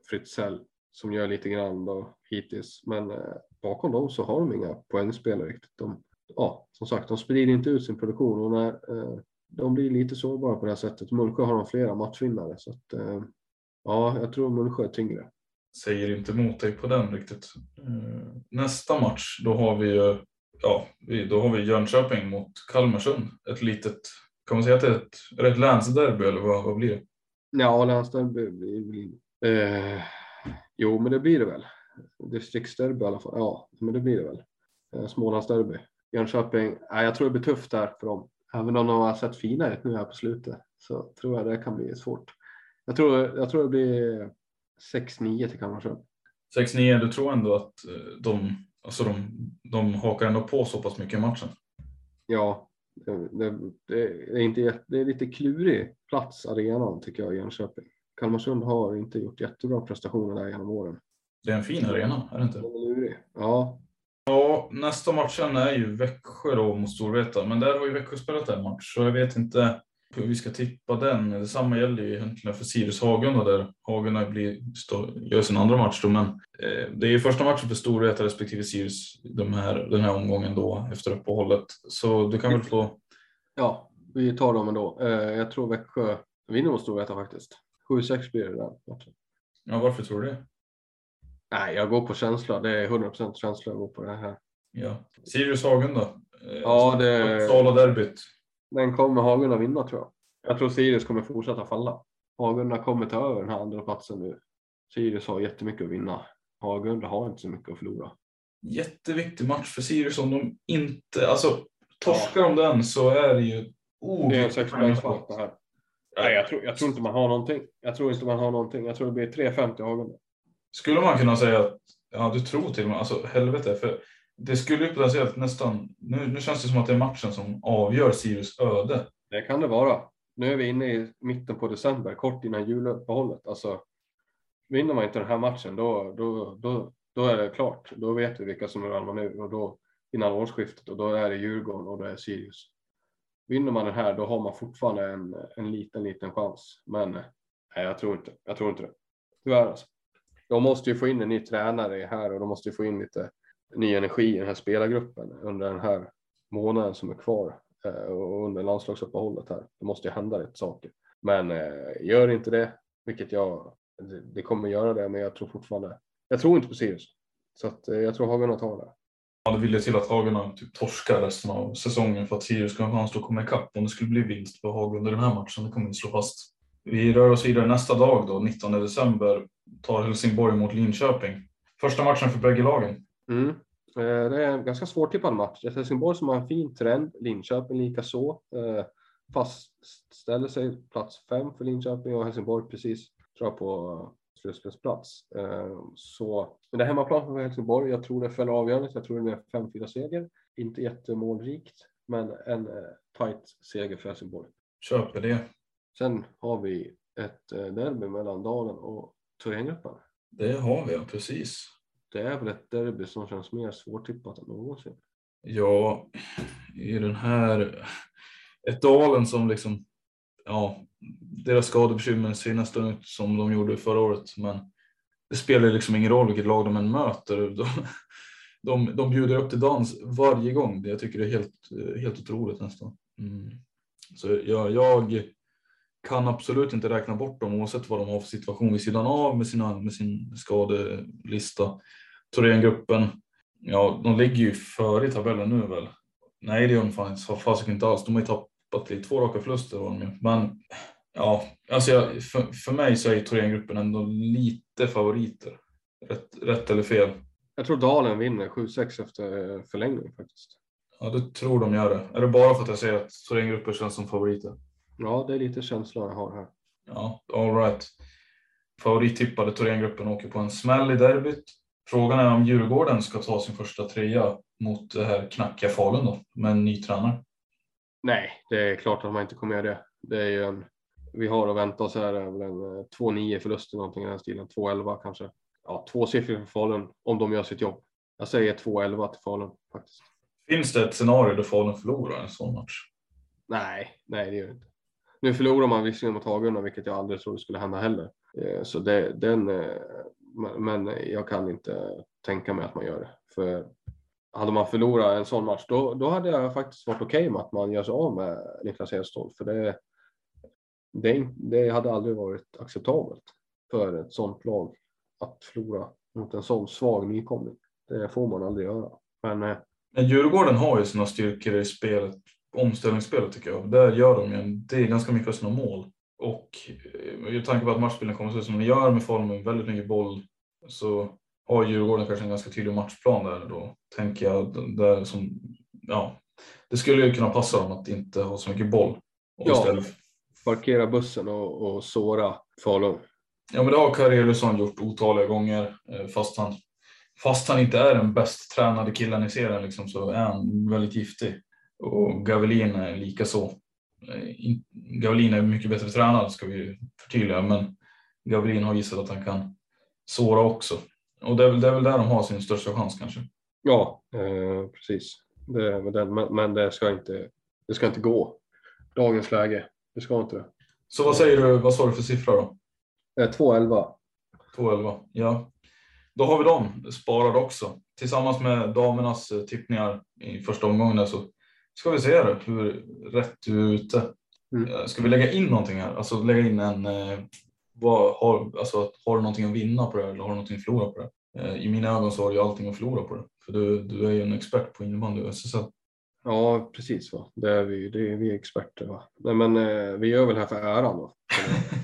Fritzell som gör lite grann då hittills. Men eh, bakom dem så har de inga poängspelare riktigt. De, ja, som sagt, de sprider inte ut sin produktion och när eh, de blir lite sårbara på det här sättet. Mullsjö har de flera matchvinnare så att eh, ja, jag tror Mullsjö är tyngre. Säger inte emot dig på den riktigt. Eh, Nästa match, då har vi ju, ja, då har vi Jönköping mot Kalmarsund. Ett litet, kan man säga att det är ett, är det ett länsderby eller vad, vad blir det? Ja, länsderby blir blir- eh, Jo, men det blir det väl. Distriktsderby i alla fall. Ja, men det blir det väl. Eh, Smålandsderby. Jönköping. Nej, jag tror det blir tufft där för dem. Även om de har sett fina ut nu här på slutet så tror jag det kan bli svårt. Jag tror, jag tror det blir 6-9 till Kalmarsund. 6-9, du tror ändå att eh, de, alltså de, de hakar ändå på så pass mycket i matchen? Ja, det, det, är inte, det är lite klurig plats arenan tycker jag i Jönköping. Kalmarsund har inte gjort jättebra prestationer där genom åren. Det är en fin arena, är det inte? Den är lurig. Ja, Ja, nästa matchen är ju Växjö då mot Storvreta, men där har ju Växjö spelat en match så jag vet inte hur vi ska tippa den. Detsamma gäller ju egentligen för Sirius Hagunda där Hagunda blir, gör sin andra match då, men eh, det är ju första matchen för Storvreta respektive Sirius de här, den här omgången då efter uppehållet. Så du kan väl få, ja, vi tar dem ändå. Eh, jag tror Växjö vinner mot Storvreta faktiskt. 7-6 blir det där matchen. ja varför tror du det? Nej, jag går på känsla. Det är 100% känsla jag går på det här. Ja. Sirius Hagunda. Eh, Ja, det- Uppsala-derbyt. Den kommer Hagunda vinna tror jag. Jag tror Sirius kommer fortsätta falla. Hagunda kommer ta över den här andra platsen nu. Sirius har jättemycket att vinna. Hagunda har inte så mycket att förlora. Jätteviktig match för Sirius om de inte, alltså torskar de den så är det ju Det är en sexpoängsmatch det här. Nej, jag tror, jag tror inte man har någonting. Jag tror inte man har någonting. Jag tror det blir 3-5 till Hagunda. Skulle man kunna säga att, ja du tror till och med, alltså helvete, för det skulle ju potentiellt nästan, nu, nu känns det som att det är matchen som avgör Sirius öde. Det kan det vara. Nu är vi inne i mitten på december, kort innan juluppehållet. Alltså, vinner man inte den här matchen, då, då, då, då är det klart. Då vet vi vilka som är ramlar nu och då innan årsskiftet och då är det Djurgården och då är det Sirius. Vinner man den här, då har man fortfarande en, en liten, liten chans. Men nej, jag tror inte. Jag tror inte det. Tyvärr alltså. De måste ju få in en ny tränare här och de måste ju få in lite ny energi i den här spelargruppen under den här månaden som är kvar eh, och under landslagsuppehållet här. Det måste ju hända lite saker. Men eh, gör inte det, vilket jag, det, kommer göra det, men jag tror fortfarande, jag tror inte på Sirius. Så att, eh, jag tror Hagarna tar det. Ja, det vill ju till att Hagarna typ torskar resten av säsongen för att Sirius ska ha en chans att komma ikapp om det skulle bli vinst på Haga under den här matchen. Det kommer vi slå fast. Vi rör oss vidare nästa dag då, 19 december, tar Helsingborg mot Linköping. Första matchen för bägge lagen. Mm. Eh, Det är en ganska svårtippad match. Är Helsingborg som har en fin trend, Linköping lika så. Eh, Fastställer sig plats fem för Linköping och Helsingborg precis tror jag på slutspelsplats. Eh, Så men det är hemmaplan för Helsingborg. Jag tror det fäller avgörandet. Jag tror det är 5-4 seger. Inte jättemålrikt, men en tight seger för Helsingborg. Köper det. Sen har vi ett derby mellan Dalen och Thorengruppen. Det har vi, ja, precis. Det är väl ett derby som känns mer svårtippat än någonsin. Ja, i den här... Ett Dalen som liksom... Ja, deras skadebekymmer ser nästan ut som de gjorde förra året, men det spelar liksom ingen roll vilket lag de än möter. De, de, de bjuder upp till dans varje gång. Jag tycker det är helt, helt otroligt nästan. Mm. Så jag, jag kan absolut inte räkna bort dem oavsett vad de har för situation vid sidan av med, sina, med sin skadelista. Thorengruppen, ja de ligger ju före i tabellen nu väl? Nej det gör de fan fasiken inte alls. De har ju tappat i två raka förluster. var de ju. Men ja, alltså jag, för, för mig så är Thorengruppen ändå lite favoriter. Rätt, rätt eller fel. Jag tror Dalen vinner 7-6 efter eh, förlängning faktiskt. Ja, det tror de gör det. Är det bara för att jag säger att Thorengruppen känns som favoriter? Ja, det är lite känslan jag har här. Ja, all right. Favorittippade Thorengruppen åker på en smäll i derbyt. Frågan är om Djurgården ska ta sin första trea mot det här knackiga Falun då, med en ny tränare. Nej, det är klart att man inte kommer göra det. Det är ju en, vi har att vänta oss här är väl en 2-9 förluster någonting i den stilen, 2-11 kanske. Ja, två siffror för Falun om de gör sitt jobb. Jag säger 2-11 till Falun faktiskt. Finns det ett scenario där Falun förlorar en sån match? Nej, nej det gör det inte. Nu förlorar man visserligen mot Hagunda, vilket jag aldrig trodde skulle hända heller. Eh, så det, den, eh, men jag kan inte tänka mig att man gör det. För hade man förlorat en sån match, då, då hade jag faktiskt varit okej med att man gör sig av med Niklas Hedståhl. För det, det, det hade aldrig varit acceptabelt för ett sånt lag att förlora mot en sån svag nykomling. Det får man aldrig göra. Men eh, Men Djurgården har ju sina styrkor i spelet, omställningsspelet tycker jag. Där gör de ju en, det är ganska mycket av sina mål. Och eh, med tanke på att matchbilden kommer att se ut som den gör med formen, väldigt mycket boll, så har Djurgården kanske en ganska tydlig matchplan där då. Tänker jag, där som, ja, det skulle ju kunna passa dem att inte ha så mycket boll. Och Ja. istället, parkera bussen och, och såra Falun. ja men det har Kareliusson gjort otaliga gånger, eh, fast han, fast han inte är den bäst tränade killen i serien liksom, så är han väldigt giftig. Och Gavelin är lika så. Eh, in- Gavelin är mycket bättre tränad ska vi förtydliga, men Gavelin har visat att han kan såra också. Och det är väl, det är väl där de har sin största chans kanske. Ja, eh, precis. Det är den, men, men det, ska inte, det ska inte gå. Dagens läge, det ska inte det. Så vad säger du, vad sa du för siffra då? Eh, 2-11. 2-11, ja. Då har vi dem sparade också. Tillsammans med damernas eh, tippningar i första omgången så ska vi se hur rätt du är ute. Mm. Eh, Ska vi lägga in någonting här? Alltså lägga in en, eh, vad har, alltså, har du någonting att vinna på det här eller har du någonting att förlora på det? Eh, I mina ögon så har du allting att förlora på det. För du, du är ju en expert på innebandy och SSL. Ja, precis. Va? Det är vi, det är vi experter. Va? Nej, men eh, vi gör väl här för äran då.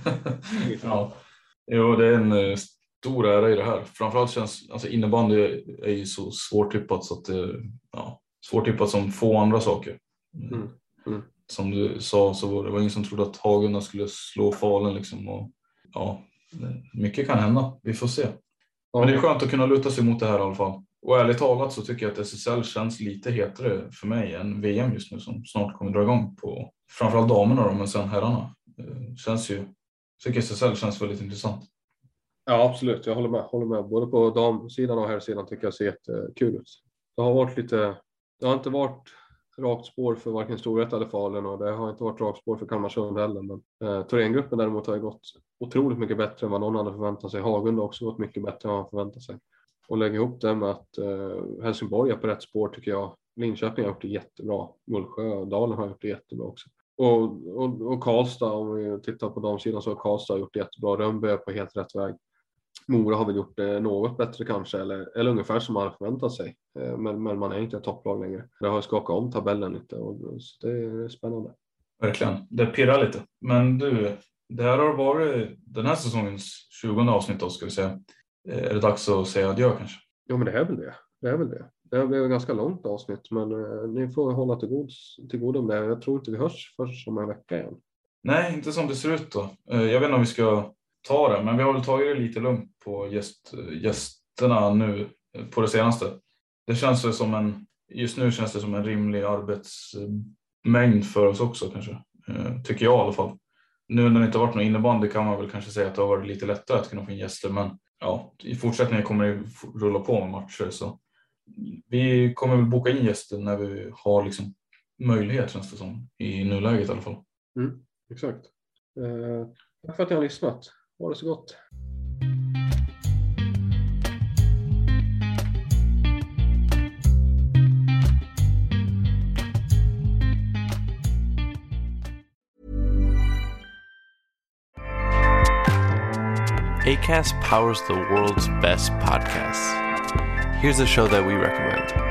ja. Jo, det är en stor ära i det här. Framförallt känns alltså innebandy är ju så svårtippat så att det ja, svårtippat som få andra saker. Mm. Mm. Som du sa så var det var ingen som trodde att Hagunda skulle slå Falun liksom. Och, ja, mycket kan hända. Vi får se. Men det är skönt att kunna luta sig mot det här i alla fall. Och ärligt talat så tycker jag att SSL känns lite hetare för mig än VM just nu som snart kommer dra igång på framförallt damerna då, men sen herrarna. Eh, Känns ju, tycker SSL känns väldigt intressant. Ja, absolut. Jag håller med. Håller med. Både på damsidan och herrsidan tycker jag ser jättekul ut. Det har varit lite, det har inte varit rakt spår för varken Storvreta eller Falun och det har inte varit rakt spår för Kalmarsund heller. Men eh, Thorengruppen däremot har ju gått otroligt mycket bättre än vad någon hade förväntat sig. Hagunda har också gått mycket bättre än vad man förväntat sig. Och lägga ihop det med att eh, Helsingborg är på rätt spår tycker jag. Linköping har gjort det jättebra. Mullsjö och Dalen har gjort det jättebra också. Och, och, och Karlstad, om vi tittar på damsidan så har Karlstad gjort det jättebra. Rönnby är på helt rätt väg. Mora har väl gjort det något bättre kanske, eller, eller ungefär som man förväntat sig. Eh, Men, men man är inte ett topplag längre. Det har skakat om tabellen lite och så det är spännande. Verkligen. Det pirrar lite. Men du, det här har varit den här säsongens 20 avsnitt då ska vi säga. Eh, Är det dags att säga adjö kanske? Ja, men det är väl det. Det är väl det. Det har blivit ett ganska långt avsnitt, men eh, ni får hålla till, gods, till godo med det. Jag tror inte vi hörs först om en vecka igen. Nej, inte som det ser ut då. Eh, Jag vet inte om vi ska ta det, men vi har väl tagit det lite lugnt på gäst, gästerna nu på det senaste. Det känns väl som en, just nu känns det som en rimlig arbetsmängd för oss också kanske. Eh, tycker jag i alla fall. Nu när det inte varit någon innebandy kan man väl kanske säga att det har varit lite lättare att kunna få in gäster, men ja, i fortsättningen kommer det rulla på med matcher så vi kommer väl boka in gäster när vi har liksom möjlighet känns det som i nuläget i alla fall. Mm, exakt. Eh, tack för att ni har lyssnat. Ha det så. ACAST powers the world's best podcasts. Here's a show that we recommend.